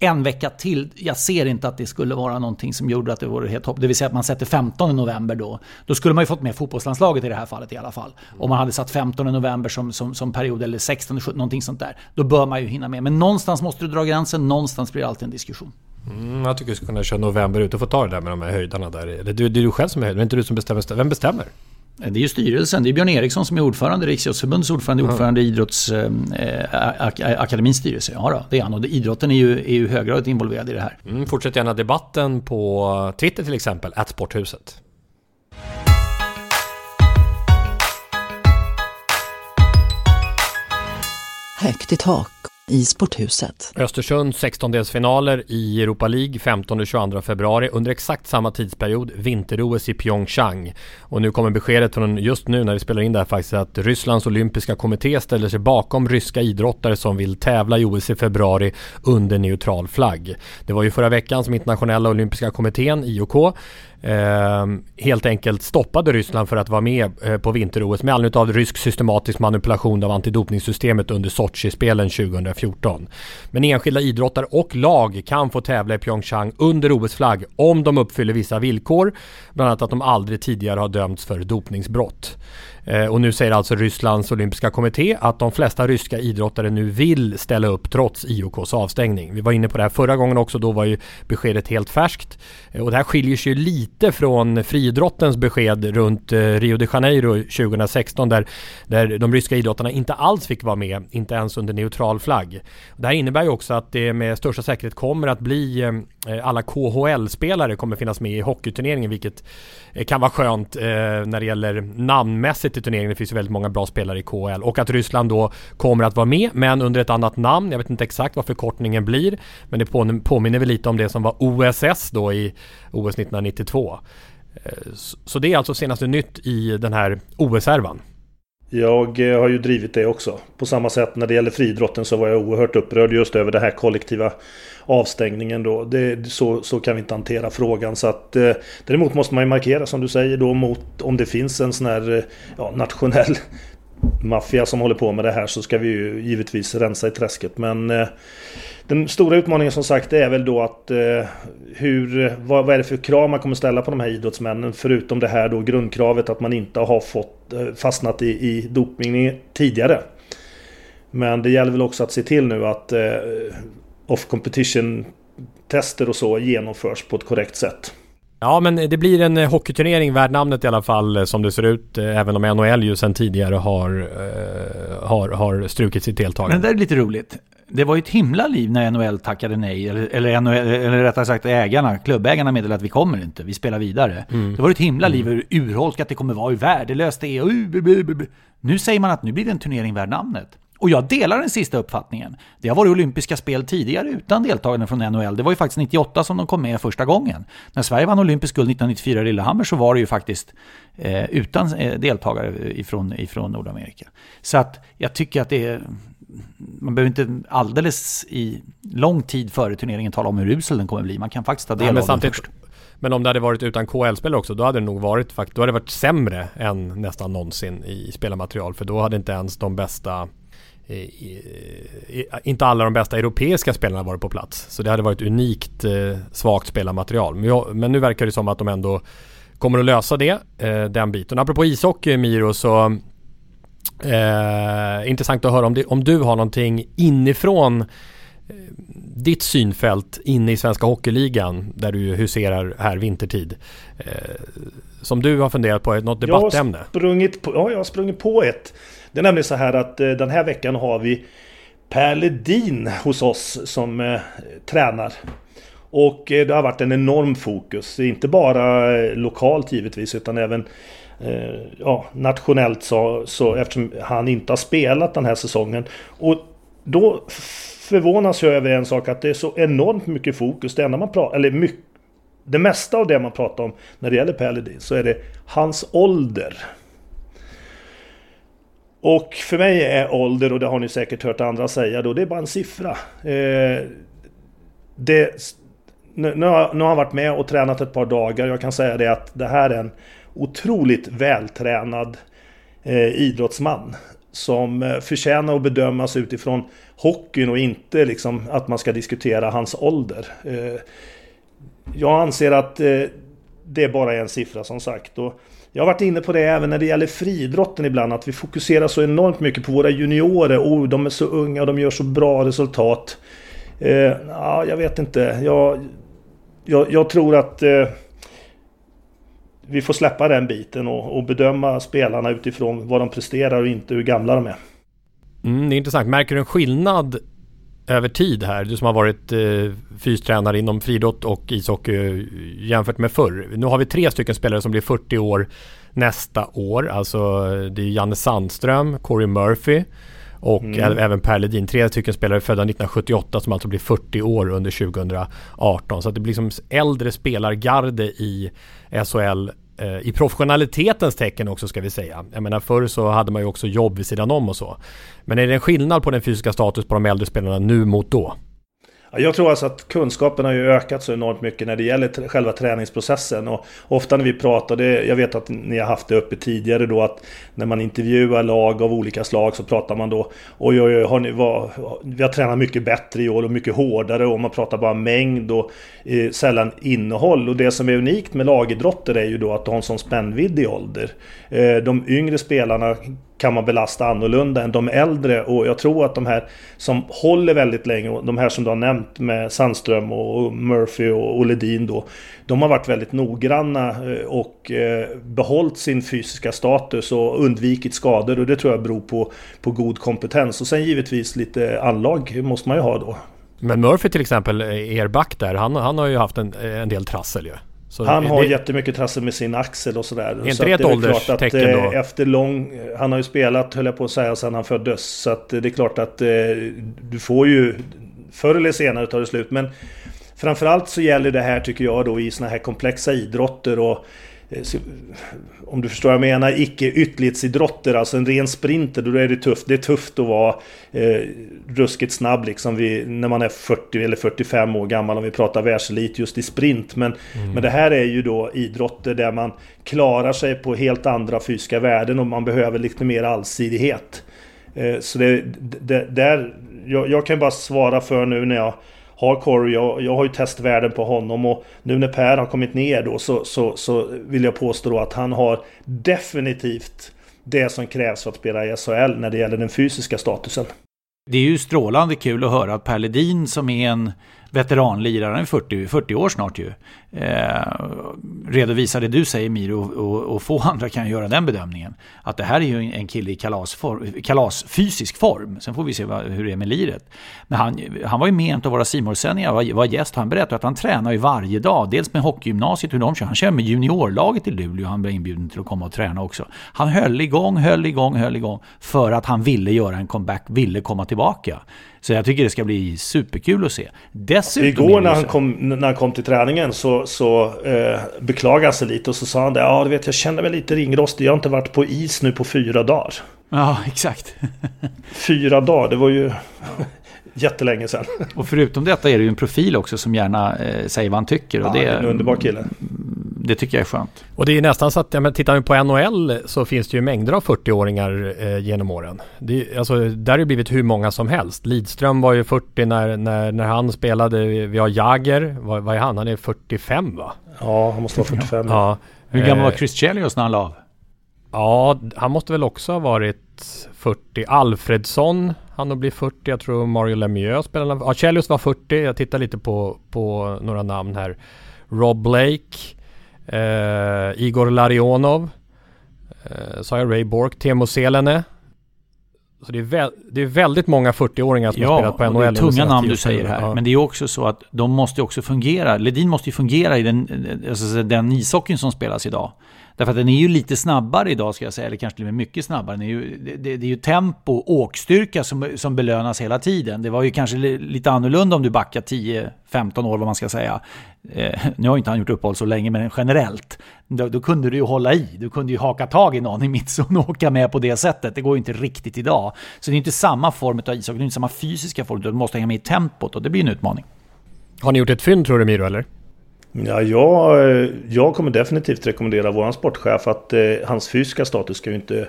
En vecka till, jag ser inte att det skulle vara någonting som gjorde att det vore helt hopp. Det vill säga att man sätter 15 november då. Då skulle man ju fått med fotbollslandslaget i det här fallet i alla fall. Om man hade satt 15 november som, som, som period eller 16, 17, någonting sånt där. Då bör man ju hinna med. Men någonstans måste du dra gränsen, någonstans blir det alltid en diskussion. Mm, jag tycker du ska kunna köra november ut och få ta det där med de här höjdarna där. Det är, det är du själv som är höjd, det är inte du som bestämmer. Vem bestämmer? Det är ju styrelsen. Det är Björn Eriksson som är ordförande, Riksidrottsförbundets ordförande, mm. ordförande i Idrottsakademins eh, styrelse. Ja då, det är han. Och idrotten är ju, är ju höggradigt involverad i det här. Mm, fortsätt gärna debatten på Twitter till exempel, att Sporthuset. Högt i tak i Sporthuset. Östersund 16-delsfinaler i Europa League 15-22 februari under exakt samma tidsperiod vinter-OS i Pyeongchang. Och nu kommer beskedet från just nu när vi spelar in det här faktiskt att Rysslands olympiska kommitté ställer sig bakom ryska idrottare som vill tävla i OS i februari under neutral flagg. Det var ju förra veckan som internationella olympiska kommittén, IOK, Ehm, helt enkelt stoppade Ryssland för att vara med eh, på vinter-OS med anledning av rysk systematisk manipulation av antidopningssystemet under Sochi-spelen 2014. Men enskilda idrottare och lag kan få tävla i Pyeongchang under OS-flagg om de uppfyller vissa villkor. Bland annat att de aldrig tidigare har dömts för dopningsbrott. Eh, och nu säger alltså Rysslands olympiska kommitté att de flesta ryska idrottare nu vill ställa upp trots IOKs avstängning. Vi var inne på det här förra gången också, då var ju beskedet helt färskt. Eh, och det här skiljer sig lite från friidrottens besked runt eh, Rio de Janeiro 2016 där, där de ryska idrottarna inte alls fick vara med, inte ens under neutral flagg. Det här innebär ju också att det med största säkerhet kommer att bli alla KHL-spelare kommer finnas med i hockeyturneringen vilket kan vara skönt när det gäller namnmässigt i turneringen. Det finns ju väldigt många bra spelare i KHL och att Ryssland då kommer att vara med men under ett annat namn. Jag vet inte exakt vad förkortningen blir men det påminner väl lite om det som var OSS då i OS 1992. Eh, så det är alltså senaste nytt i den här OS-härvan. Jag eh, har ju drivit det också. På samma sätt när det gäller friidrotten så var jag oerhört upprörd just över den här kollektiva avstängningen då. Det, så, så kan vi inte hantera frågan. Så att, eh, däremot måste man ju markera som du säger då mot om det finns en sån här eh, ja, nationell maffia som håller på med det här så ska vi ju givetvis rensa i träsket. Men eh, den stora utmaningen som sagt är väl då att eh, hur, vad, vad, är det för krav man kommer ställa på de här idrottsmännen? Förutom det här då grundkravet att man inte har fått eh, fastnat i, i dopning tidigare. Men det gäller väl också att se till nu att eh, off competition tester och så genomförs på ett korrekt sätt. Ja men det blir en eh, hockeyturnering värd namnet i alla fall eh, som det ser ut. Eh, även om NHL ju sedan tidigare har, har, har strukit sitt deltagande. Men det är lite roligt. Det var ju ett himla liv när NHL tackade nej. Eller, eller, NHL, eller rättare sagt ägarna, klubbägarna meddelade att vi kommer inte, vi spelar vidare. Mm. Det var ett himla liv hur urholkat det kommer vara, hur värdelöst det är. Nu säger man att nu blir det en turnering värd namnet. Och jag delar den sista uppfattningen. Det har varit olympiska spel tidigare utan deltagande från NHL. Det var ju faktiskt 98 som de kom med första gången. När Sverige vann olympisk guld 1994 i Lillehammer så var det ju faktiskt eh, utan eh, deltagare ifrån, ifrån Nordamerika. Så att jag tycker att det är... Man behöver inte alldeles i lång tid före turneringen tala om hur usel den kommer bli. Man kan faktiskt ta del ja, av den först. Men om det hade varit utan KL-spel också, då hade det nog varit, då hade det varit sämre än nästan någonsin i spelarmaterial. För då hade inte ens de bästa inte alla de bästa europeiska spelarna varit på plats. Så det hade varit unikt eh, svagt spelarmaterial. Men, jag, men, nu verkar det som att de ändå kommer att lösa det, eh, den biten. Apropå ishockey Miro så eh, intressant att höra om, det, om du har någonting inifrån eh, ditt synfält inne i Svenska Hockeyligan där du huserar här vintertid. Eh, som du har funderat på, något debattämne? Jag har sprungit på, ja, jag har sprungit på ett. Det är nämligen så här att eh, den här veckan har vi Per Ledin hos oss som eh, tränar. Och eh, det har varit en enorm fokus, inte bara eh, lokalt givetvis utan även Eh, ja, nationellt så, så eftersom han inte har spelat den här säsongen. Och då förvånas jag över en sak att det är så enormt mycket fokus. Det enda man pratar, eller mycket, det mesta av det man pratar om när det gäller Per Ledin så är det hans ålder. Och för mig är ålder, och det har ni säkert hört andra säga då, det är bara en siffra. Eh, det, nu, nu, har, nu har han varit med och tränat ett par dagar. Jag kan säga det att det här är en otroligt vältränad eh, idrottsman. Som eh, förtjänar att bedömas utifrån hockeyn och inte liksom att man ska diskutera hans ålder. Eh, jag anser att eh, det det bara är en siffra som sagt. Och jag har varit inne på det även när det gäller friidrotten ibland, att vi fokuserar så enormt mycket på våra juniorer. Oh, de är så unga och de gör så bra resultat. Ja, jag vet inte. Jag, jag, jag tror att vi får släppa den biten och, och, bedöma spelarna utifrån vad de presterar och inte hur gamla de är. Mm, det är intressant. Märker du en skillnad över tid här? Du som har varit eh, fystränare inom friidrott och ishockey eh, jämfört med förr. Nu har vi tre stycken spelare som blir 40 år nästa år. Alltså det är Janne Sandström, Corey Murphy och mm. även Per Ledin. Tre stycken spelare födda 1978 som alltså blir 40 år under 2018. Så att det blir liksom äldre spelargarde i SHL eh, i professionalitetens tecken också ska vi säga. Jag menar förr så hade man ju också jobb vid sidan om och så. Men är det en skillnad på den fysiska status på de äldre spelarna nu mot då? Jag tror alltså att kunskapen har ju ökat så enormt mycket när det gäller själva träningsprocessen. Och ofta när vi pratar, det, jag vet att ni har haft det uppe tidigare då, att när man intervjuar lag av olika slag så pratar man då Oj, oj, oj, har ni, vad, vi har tränat mycket bättre i år och mycket hårdare och man pratar bara mängd och eh, sällan innehåll. Och det som är unikt med lagidrotter är ju då att de har en sån spännvidd i ålder. Eh, de yngre spelarna kan man belasta annorlunda än de äldre. Och jag tror att de här som håller väldigt länge, de här som du har nämnt med Sandström och Murphy och Ledin då. De har varit väldigt noggranna eh, och eh, behållit sin fysiska status och undvikit skador. Och det tror jag beror på, på god kompetens. Och sen givetvis lite anlag måste man ju ha då. Men Murphy till exempel, eh, er back där, han, han har ju haft en, en del trassel ju. Så han har det... jättemycket trassel med sin axel och sådär. Är inte så det ett ålderstecken då? Eh, efter lång... Han har ju spelat, höll jag på att säga, sedan han föddes. Så att det är klart att eh, du får ju... Förr eller senare tar det slut. Men framförallt så gäller det här tycker jag då i såna här komplexa idrotter och eh, om du förstår vad jag menar, icke ytterlighetsidrotter, alltså en ren sprinter, då är det tufft. Det är tufft att vara eh, ruskigt snabb liksom vid, när man är 40 eller 45 år gammal om vi pratar världselit just i sprint. Men, mm. men det här är ju då idrotter där man klarar sig på helt andra fysiska värden och man behöver lite mer allsidighet. Eh, så det, det, där, jag, jag kan bara svara för nu när jag har Corey, jag, jag har ju testvärden på honom och nu när Per har kommit ner då så, så, så vill jag påstå att han har definitivt det som krävs för att spela i SHL när det gäller den fysiska statusen. Det är ju strålande kul att höra att Per Ledin som är en veteranlirare, han är 40, 40 år snart ju, eh, redovisa det du säger Miro och, och, få andra kan göra den bedömningen. Att det här är ju en kille i kalasform, kalasfysisk form. Sen får vi se vad, hur det är med liret. Men han, han var ju med en av våra simorsändningar, var, var gäst. Han berättade att han tränar ju varje dag. Dels med hockeygymnasiet, hur de kör. Han kör med juniorlaget i Luleå. Han blev inbjuden till att komma och träna också. Han höll igång, höll igång, höll igång. För att han ville göra en comeback, ville komma tillbaka. Så jag tycker det ska bli superkul att se. Dessutom Igår när han, kom, när han kom till träningen så, så eh, beklagade han sig lite och så sa han det. Ja, du vet jag känner mig lite ringrostig. Jag har inte varit på is nu på fyra dagar. Ja, exakt. fyra dagar, det var ju jättelänge sedan. Och förutom detta är det ju en profil också som gärna eh, säger vad han tycker. Och ja, det är en underbar kille det tycker jag är skönt. Och det är nästan så att, ja, men tittar vi på NHL så finns det ju mängder av 40-åringar eh, genom åren. Det, alltså, där har det blivit hur många som helst. Lidström var ju 40 när, när, när han spelade. Vi har Jagger, vad, vad är han? Han är 45 va? Ja, han måste vara 45. ja. Hur gammal var eh, Chris Chelios när han la av? Ja, han måste väl också ha varit 40. Alfredsson, han har blivit 40. Jag tror Mario Lemieux spelade. Ja, Chelios var 40. Jag tittar lite på, på några namn här. Rob Blake. Eh, Igor Larionov. Eh, sa jag Ray Bork. Teemu Selene. Så det är, vä det är väldigt många 40-åringar som ja, har spelat på NHL. Ja, det är tunga namn du säger här. Ja. Men det är också så att de måste också fungera. Ledin måste ju fungera i den, alltså den ishockeyn som spelas idag. Därför att den är ju lite snabbare idag ska jag säga, eller kanske till och med mycket snabbare. Det är ju, det, det är ju tempo, åkstyrka som, som belönas hela tiden. Det var ju kanske lite annorlunda om du backar 10-15 år vad man ska säga. Eh, nu har inte han gjort uppehåll så länge, men generellt. Då, då, kunde du ju hålla i. Du kunde ju haka tag i någon i mittzon och åka med på det sättet. Det går ju inte riktigt idag. Så det är inte samma form av ishockey, det är inte samma fysiska form, du måste hänga med i tempot och det blir en utmaning. Har ni gjort ett fynd tror du Miro, eller? Ja, jag, jag kommer definitivt rekommendera vår sportchef att eh, hans fysiska status ska ju inte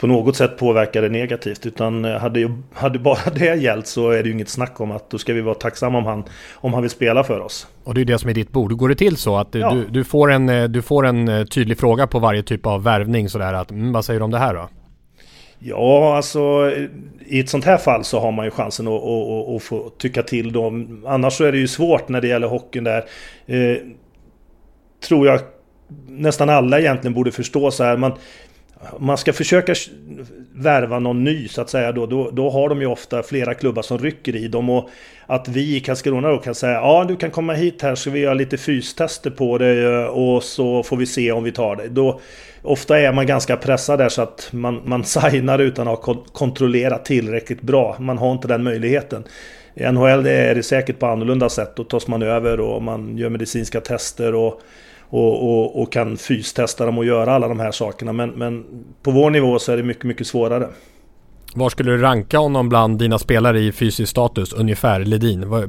på något sätt påverka det negativt. Utan hade, hade bara det gällt så är det ju inget snack om att då ska vi vara tacksamma om han, om han vill spela för oss. Och det är det som är ditt bord. Går det till så att ja. du, du, får en, eh, du får en eh, tydlig fråga på varje typ av värvning sådär att mm, vad säger du om det här då? Ja, alltså i ett sånt här fall så har man ju chansen att, att, att, få tycka till dem. Annars så är det ju svårt när det gäller hockeyn där. Eh, tror jag nästan alla egentligen borde förstå så här. Man, man ska försöka värva någon ny så att säga då, då, då, har de ju ofta flera klubbar som rycker i dem och att vi i Karlskrona då kan säga ja du kan komma hit här så vi gör lite fystester på dig eh, och så får vi se om vi tar dig. Då, ofta är man ganska pressad där så att man, man signar utan att ha kontrollerat tillräckligt bra. Man har inte den möjligheten. I NHL är det säkert på annorlunda sätt. Då tas man över och man gör medicinska tester och, och, och, och kan fystesta dem och göra alla de här sakerna. Men, men på vår nivå så är det mycket, mycket svårare. Var skulle du ranka honom bland dina spelare i fysisk status ungefär, Ledin? Var, eh,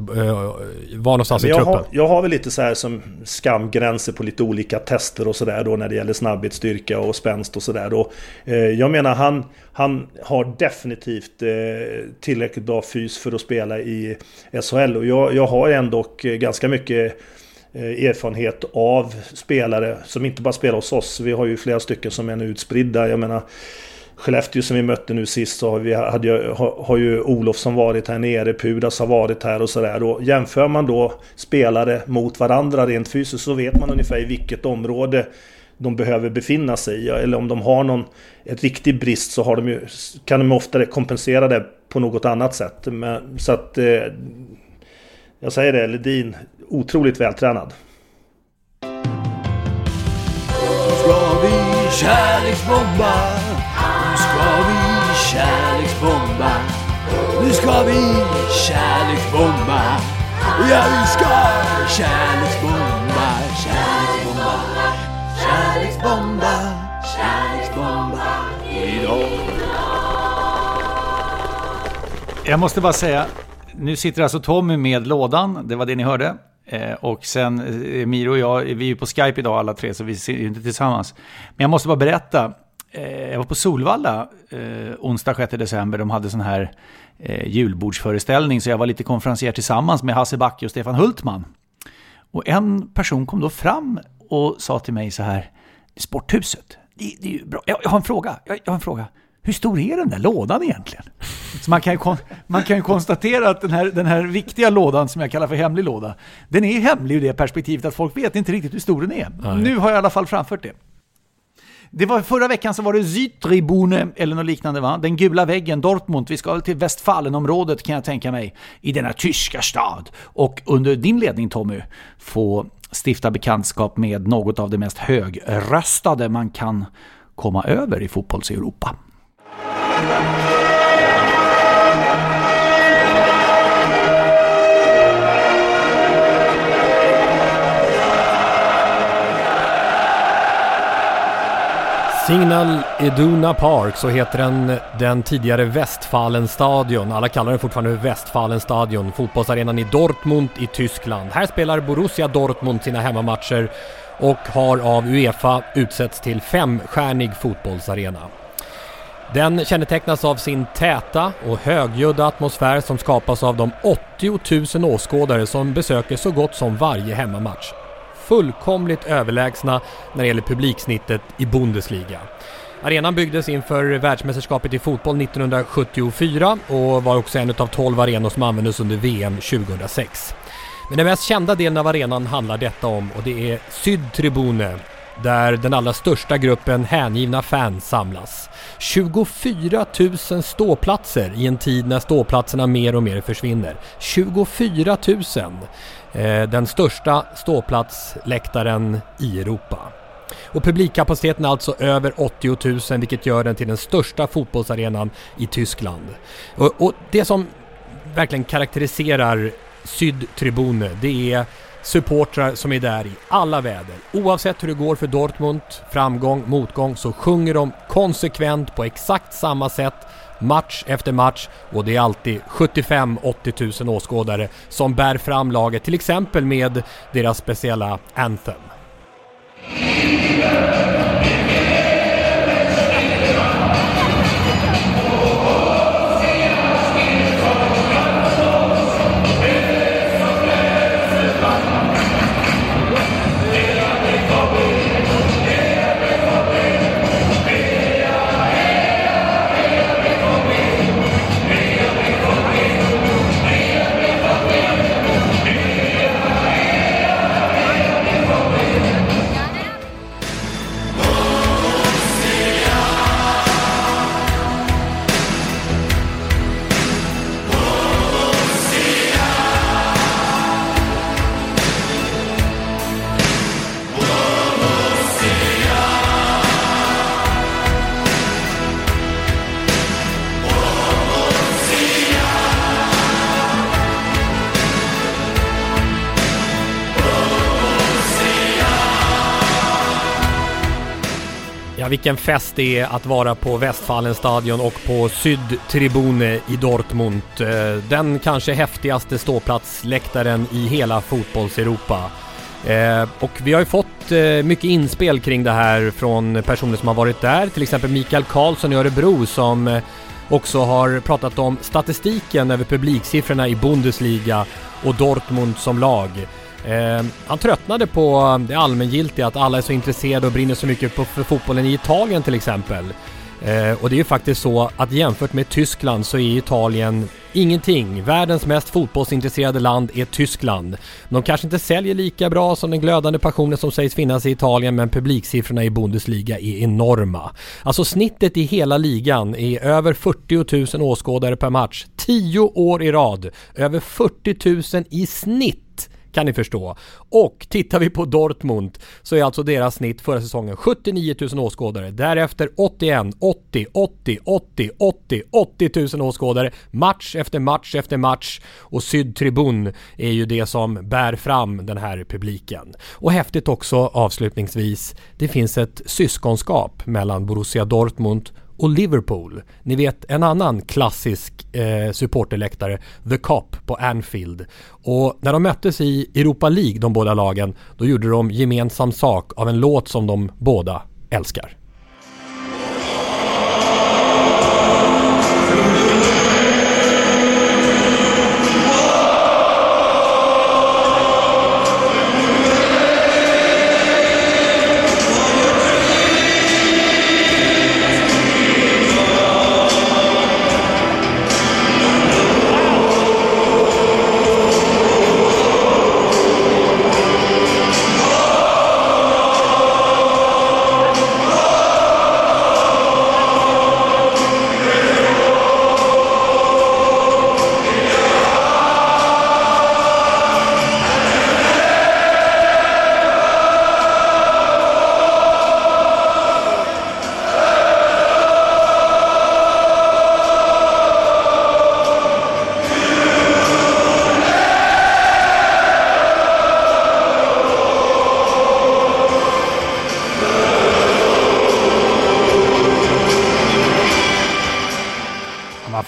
var någonstans jag i truppen? Har, jag har väl lite så här som skamgränser på lite olika tester och sådär då när det gäller snabbhet, styrka och spänst och sådär då. Eh, jag menar han, han har definitivt eh, tillräckligt bra fys för att spela i SHL och jag, jag har ändå ganska mycket Eh, erfarenhet av spelare som inte bara spelar hos oss. Vi har ju flera stycken som är nu utspridda. Jag menar Skellefteå som vi mötte nu sist så har, vi, hade ju, har, har ju Olofsson varit här nere, Pudas har varit här och sådär. Jämför man då spelare mot varandra rent fysiskt så vet man ungefär i vilket område de behöver befinna sig i. Eller om de har någon ett riktig brist så har de ju, kan de oftare kompensera det på något annat sätt. Men, så att... Eh, jag säger det, Ledin, otroligt vältränad. Ska vi kärleksbomba ska vi kärleksbomba. Nu ska vi kärleksbomba. Ja, vi ska kärleksbomba, kärleksbomba, Kärleksbomba, kärleksbomba idag. Jag måste bara säga, nu sitter alltså Tommy med lådan, det var det ni hörde. Eh, och sen eh, Miro och jag, vi är ju på Skype idag alla tre, så vi ser ju inte tillsammans. Men jag måste bara berätta, eh, jag var på Solvalla eh, onsdag 6 december, de hade sån här eh, julbordsföreställning, så jag var lite konferencier tillsammans med Hasse Backe och Stefan Hultman. Och en person kom då fram och sa till mig så här, Sporthuset, det, det är ju bra. Jag, jag har en fråga, jag, jag har en fråga hur stor är den där lådan egentligen? Så man kan ju, man kan ju konstatera att den här, den här viktiga lådan som jag kallar för hemlig låda, den är hemlig ur det perspektivet att folk vet inte riktigt hur stor den är. Nej. Nu har jag i alla fall framfört det. Det var förra veckan så var det Südtribune eller något liknande va? Den gula väggen, Dortmund. Vi ska väl till Westfalenområdet kan jag tänka mig. I denna tyska stad. Och under din ledning Tommy få stifta bekantskap med något av det mest högröstade man kan komma över i fotbolls-Europa. Signal Iduna Park, så heter den, den tidigare Westfalenstadion. Alla kallar den fortfarande Westfalenstadion. Fotbollsarenan i Dortmund i Tyskland. Här spelar Borussia Dortmund sina hemmamatcher och har av Uefa utsetts till femstjärnig fotbollsarena. Den kännetecknas av sin täta och högljudda atmosfär som skapas av de 80 000 åskådare som besöker så gott som varje hemmamatch. Fullkomligt överlägsna när det gäller publiksnittet i Bundesliga. Arenan byggdes inför världsmästerskapet i fotboll 1974 och var också en av 12 arenor som användes under VM 2006. Men den mest kända delen av arenan handlar detta om och det är Sydtribune där den allra största gruppen hängivna fans samlas. 24 000 ståplatser i en tid när ståplatserna mer och mer försvinner. 24 000! Eh, den största ståplatsläktaren i Europa. Och publikkapaciteten är alltså över 80 000 vilket gör den till den största fotbollsarenan i Tyskland. Och, och det som verkligen karaktäriserar Sydtribune det är supportrar som är där i alla väder. Oavsett hur det går för Dortmund, framgång, motgång, så sjunger de konsekvent på exakt samma sätt match efter match och det är alltid 75-80 000 åskådare som bär fram laget, till exempel med deras speciella Anthem. Vilken fest det är att vara på Westfalenstadion och på Sydtribune i Dortmund. Eh, den kanske häftigaste ståplatsläktaren i hela fotbollseuropa. Eh, och vi har ju fått eh, mycket inspel kring det här från personer som har varit där, till exempel Mikael Karlsson i Örebro som också har pratat om statistiken över publiksiffrorna i Bundesliga och Dortmund som lag. Eh, han tröttnade på det allmängiltiga att alla är så intresserade och brinner så mycket på, för fotbollen i Italien till exempel. Eh, och det är ju faktiskt så att jämfört med Tyskland så är Italien ingenting. Världens mest fotbollsintresserade land är Tyskland. De kanske inte säljer lika bra som den glödande passionen som sägs finnas i Italien men publiksiffrorna i Bundesliga är enorma. Alltså snittet i hela ligan är över 40 000 åskådare per match. 10 år i rad. Över 40 000 i snitt kan ni förstå. Och tittar vi på Dortmund så är alltså deras snitt förra säsongen 79 000 åskådare. Därefter 81, 80, 80, 80, 80, 80 000 åskådare. Match efter match efter match. Och Sydtribun är ju det som bär fram den här publiken. Och häftigt också avslutningsvis, det finns ett syskonskap mellan Borussia Dortmund och Liverpool. Ni vet en annan klassisk eh, supporterläktare, The Cop på Anfield. Och när de möttes i Europa League, de båda lagen, då gjorde de gemensam sak av en låt som de båda älskar.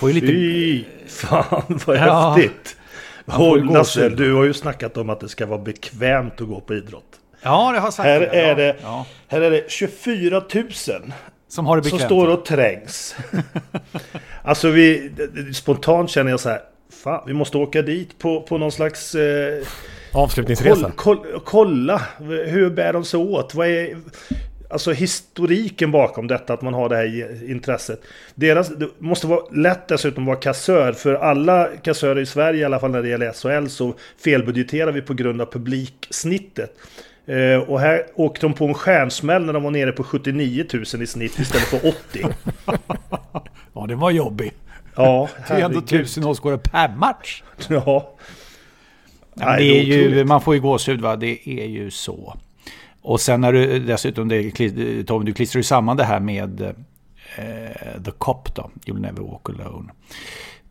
Får ju lite... Fy fan vad Ja. häftigt! Och Lasse, du har ju snackat om att det ska vara bekvämt att gå på idrott. Ja, det har jag sagt. Här ja. är det, Ja. här är det 24 000 Som har det som bekvämt. står och trängs. alltså vi, spontant känner jag så här, fan vi måste åka dit på, på någon slags... Eh, Avslutningsresa. koll, koll, kolla, hur bär de sig åt? Vad är alltså historiken bakom detta att man har det här intresset? Deras, det måste vara lätt dessutom att vara kassör, för alla kassörer i Sverige, i alla fall när det gäller SHL, så felbudgeterar vi på grund av publiksnittet. Eh, och här åkte de på en stjärnsmäll när de var nere på 79 000 i snitt istället för 80. Ja, det var jobbig. Ja, 300 000 herregud. åskådare per match. Ja. Nej, det är ju, man får ju gåshud va, det är ju så. Och sen när du dessutom, det, Tom, du klistrar ju samman det här med eh, The Cop då, You'll Never Walk Alone.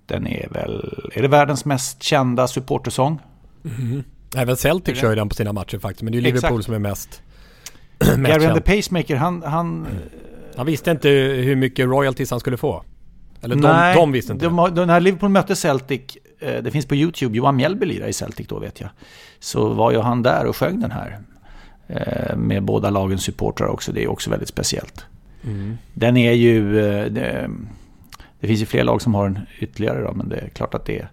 Den är väl, är det världens mest kända supportersång? Även Celtic kör ju den på sina matcher faktiskt. Men det är ju Exakt. Liverpool som är mest, mest Gary känd. the Pacemaker, han... han Han visste inte hur mycket royalties han skulle få. Eller de, de visste inte. De, de, när Liverpool mötte Celtic, eh, det finns på YouTube, Johan Mjällby lirade i Celtic då vet jag. Så var ju han där och sjöng den här. Eh, med båda lagens supportrar också, det är också väldigt speciellt. Mm. Den är ju... eh, Det, det finns ju fler lag som har den ytterligare då, men det är klart att det är...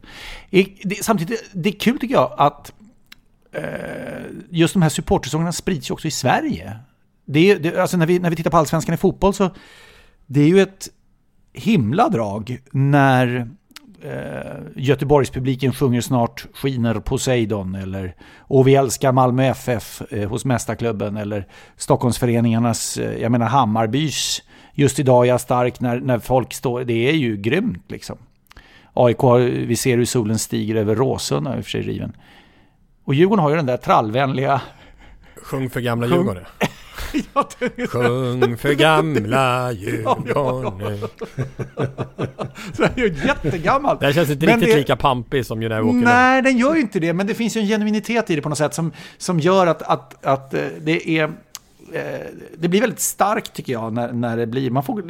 Det, samtidigt, det är kul tycker jag att eh, just de här supportersångerna sprids ju också i Sverige. Det är, det, alltså när vi, när vi tittar på Allsvenskan i fotboll så det är ju ett himla drag när eh, Göteborgspubliken sjunger snart Skiner Poseidon eller Och vi älskar Malmö FF eh, hos Mästarklubben eller Stockholmsföreningarnas, eh, jag menar Hammarbys Just idag är jag stark när, när folk står, det är ju grymt liksom. AIK, vi ser hur solen stiger över Råsunda, i och för sig riven. Och Djurgården har ju den där trallvänliga... Sjung för gamla Djurgården. Sjung för gamla Djurgården. Det är ju jättegammalt. Det här känns inte Men riktigt det- lika pampig som You Never Walk Alone. Nej, den gör ju inte det. Men det finns ju en genuinitet i det på något sätt som, som gör att, att, att eh, det är... eh, Det blir väldigt starkt tycker jag när, när det blir... Man får...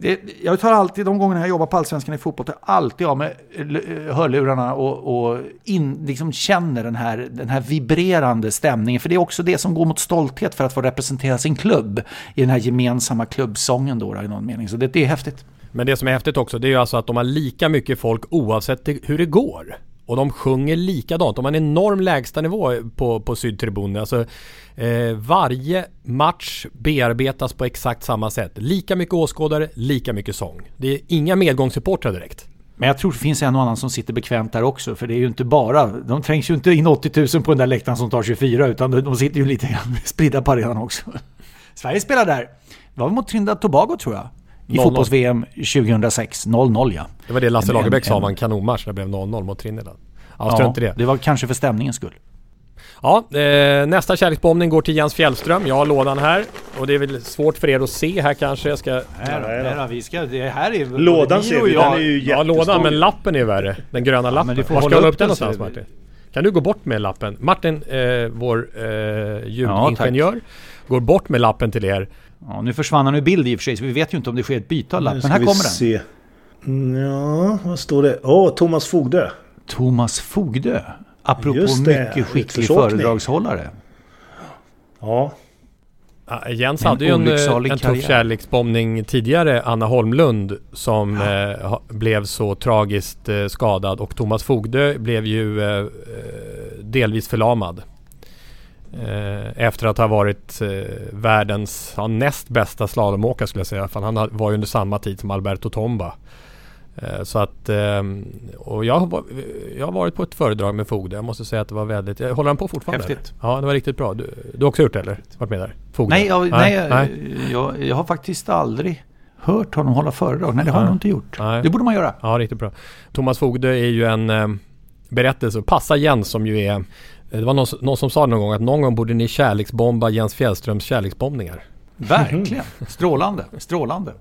Det, jag tar alltid, de gångerna jag jobbar på Allsvenskan i fotboll, tar jag alltid av mig eh, hörlurarna och, och in, liksom känner den här, den här vibrerande stämningen. För det är också det som går mot stolthet för att få representera sin klubb i den här gemensamma klubbsången då, i någon mening. Så det, det är häftigt. Men det som är häftigt också det är ju alltså att de har lika mycket folk oavsett hur det går. Och de sjunger likadant. De har en enorm lägstanivå på, på Sydtribunen. Alltså, eh, varje match bearbetas på exakt samma sätt. Lika mycket åskådare, lika mycket sång. Det är inga medgångssupportrar direkt. Men jag tror det finns en och annan som sitter bekvämt där också. För det är ju inte bara, de trängs ju inte in 80 000 på den där läktaren som tar 24 utan de sitter ju lite grann spridda på arenan också. Sverige spelar där. Det var mot Trinidad Tobago tror jag. I 0-0. fotbolls-VM 2006. 0-0 ja. Det var det Lasse Lagerbäck en- sa var en kanonmatch när det blev 0-0 mot Trinidad. Ja, strunt i det. det var kanske för stämningens skull. Ja, eh, nästa kärleksbombning går till Jens Fjällström. Jag har lådan här. Och det är väl svårt för er att se här kanske. Jag ska... Här, här då, vi ska, det här är... Lådan ser vi, den är ju Ja, lådan, men lappen är värre. Den gröna lappen. får Var ska jag upp den någonstans Martin? Kan du gå bort med lappen? Martin, eh, vår eh, ljudingenjör, går bort med lappen till er. Ja, nu försvann han ur bild i och för sig, så vi vet ju inte om det sker ett byte av lapp. Men här kommer den. se. Ja, vad står det? Åh, Thomas Fogdö. Thomas Fogdö. Apropå det, mycket skicklig föredragshållare. Ja, Ja, Jens En hade ju en, eh, en tuff kärleksbombning tidigare, Anna Holmlund, som eh, ha- blev så tragiskt eh, skadad och Thomas Fogdö blev ju eh, eh, delvis förlamad. Eh, efter att ha varit eh, världens ja, näst bästa slalomåkare skulle jag säga. För han ha- var ju under samma tid som Alberto Tomba. Eh, så att, och jag har, jag har varit på ett föredrag med Fogdö. Jag måste säga att det var väldigt, håller han på fortfarande? Häftigt. eller? Ja, det var riktigt bra. Du, du har också gjort det eller? Varit med där? Fogdö? Nej, jag, nej, Jag, jag har faktiskt aldrig hört honom hålla föredrag. Nej, det har Nej. jag nog inte gjort. Nej. Det borde man göra. Ja, riktigt bra. Thomas Fogdö är ju en berättelse. Passa Jens som ju är... Det var någon, någon som sa någon gång att någon gång borde ni kärleksbomba Jens Fjällströms kärleksbombningar. Verkligen. Strålande. Strålande.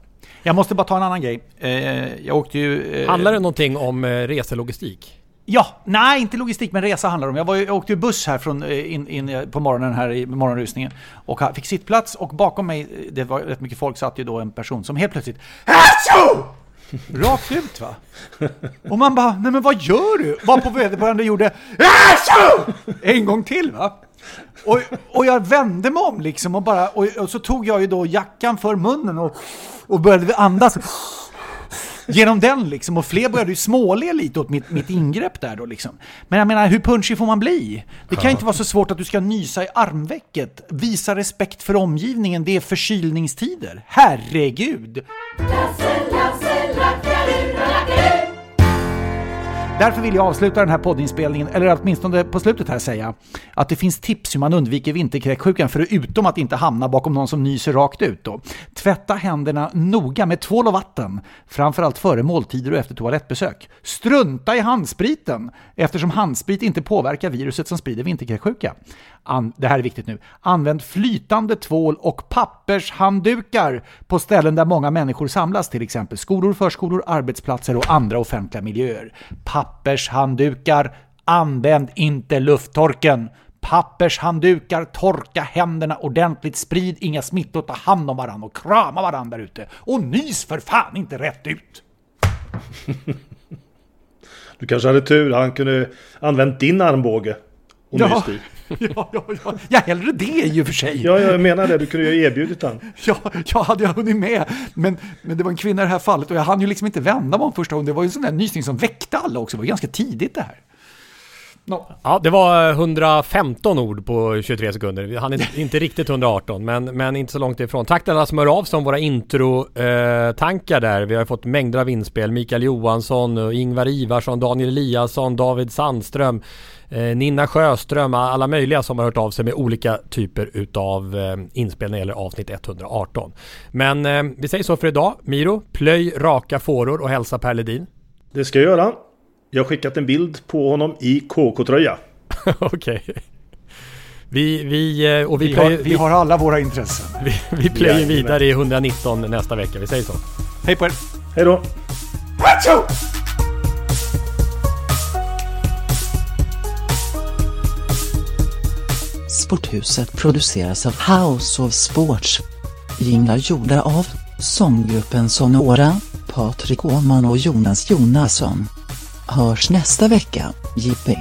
Jag måste bara ta en annan grej. Eh, jag åkte ju... Eh, Handlar det någonting om eh, reselogistik? Ja, nej inte logistik men resa handlar det om. Jag, var, jag åkte ju buss här från, eh, in, in eh, på morgonen här i morgonrusningen och fick sittplats och bakom mig, eh, det var rätt mycket folk, satt ju då en person som helt plötsligt Achoo! Rakt ut va. Och man bara, nej men vad gör du? Varpå vederbörande gjorde Achoo! En gång till va. Och, och jag vände mig om liksom och bara, och, och så tog jag ju då jackan för munnen och, och började andas genom den liksom. Och fler började ju småle lite åt mitt, mitt ingrepp där då liksom. Men jag menar, hur punchy får man bli? Det kan ju inte vara så svårt att du ska nysa i armvecket. Visa respekt för omgivningen, det är förkylningstider. Herregud! Därför vill jag avsluta den här poddinspelningen, eller åtminstone på slutet här säga, att det finns tips hur man undviker vinterkräksjukan förutom att inte hamna bakom någon som nyser rakt ut. Då. Tvätta händerna noga med tvål och vatten, framförallt före måltider och efter toalettbesök. Strunta i handspriten, eftersom handsprit inte påverkar viruset som sprider vinterkräksjuka. An- det här är viktigt nu. Använd flytande tvål och pappershanddukar på ställen där många människor samlas, till exempel skolor, förskolor, arbetsplatser och andra offentliga miljöer. Pappershanddukar, använd inte lufttorken. Pappershanddukar, torka händerna ordentligt, sprid inga smittor, ta hand om varandra och krama varandra där ute. Och nys för fan inte rätt ut! du kanske hade tur. Han kunde använt din armbåge. Och Ja. nyst i. Ja, ja, ja, ja hellre det i och för sig. Ja, jag menar det. Du kunde ju ha erbjudit han. Ja, jag hade jag hunnit med. Men, men det var en kvinna i det här fallet och jag hann ju liksom inte vända mig om första gången. Det var ju en sån där nysning som väckte alla också. Det var ganska tidigt det här. Nå. Ja, det var 115 ord på 23 sekunder. Han är inte riktigt 118, men, men inte så långt ifrån. Tack till alla som hör av sig om våra intro-tankar där. Vi har fått mängder av inspel. Mikael Johansson, och Ingvar Ivarsson, Daniel Eliasson, David Sandström, eh, Nina Sjöström, alla möjliga som har hört av sig med olika typer utav eh, inspel när det gäller avsnitt 118. Men eh, vi säger så för idag. Miro, plöj raka fåror och hälsa Per Ledin. Det ska jag göra. Jag har skickat en bild på honom i KK-tröja. Okej. Vi, vi, eh, och vi, Vi har, plöjer, vi har alla våra intressen. vi, vi plöjer vidare i 119 nästa vecka. Vi säger så. Hej på er! Hej då! Sporthuset produceras av House of Sports. Jinglar gjorda av sånggruppen Sonora, Patrik Åhman och Jonas Jonasson. Hörs nästa vecka, Jippi.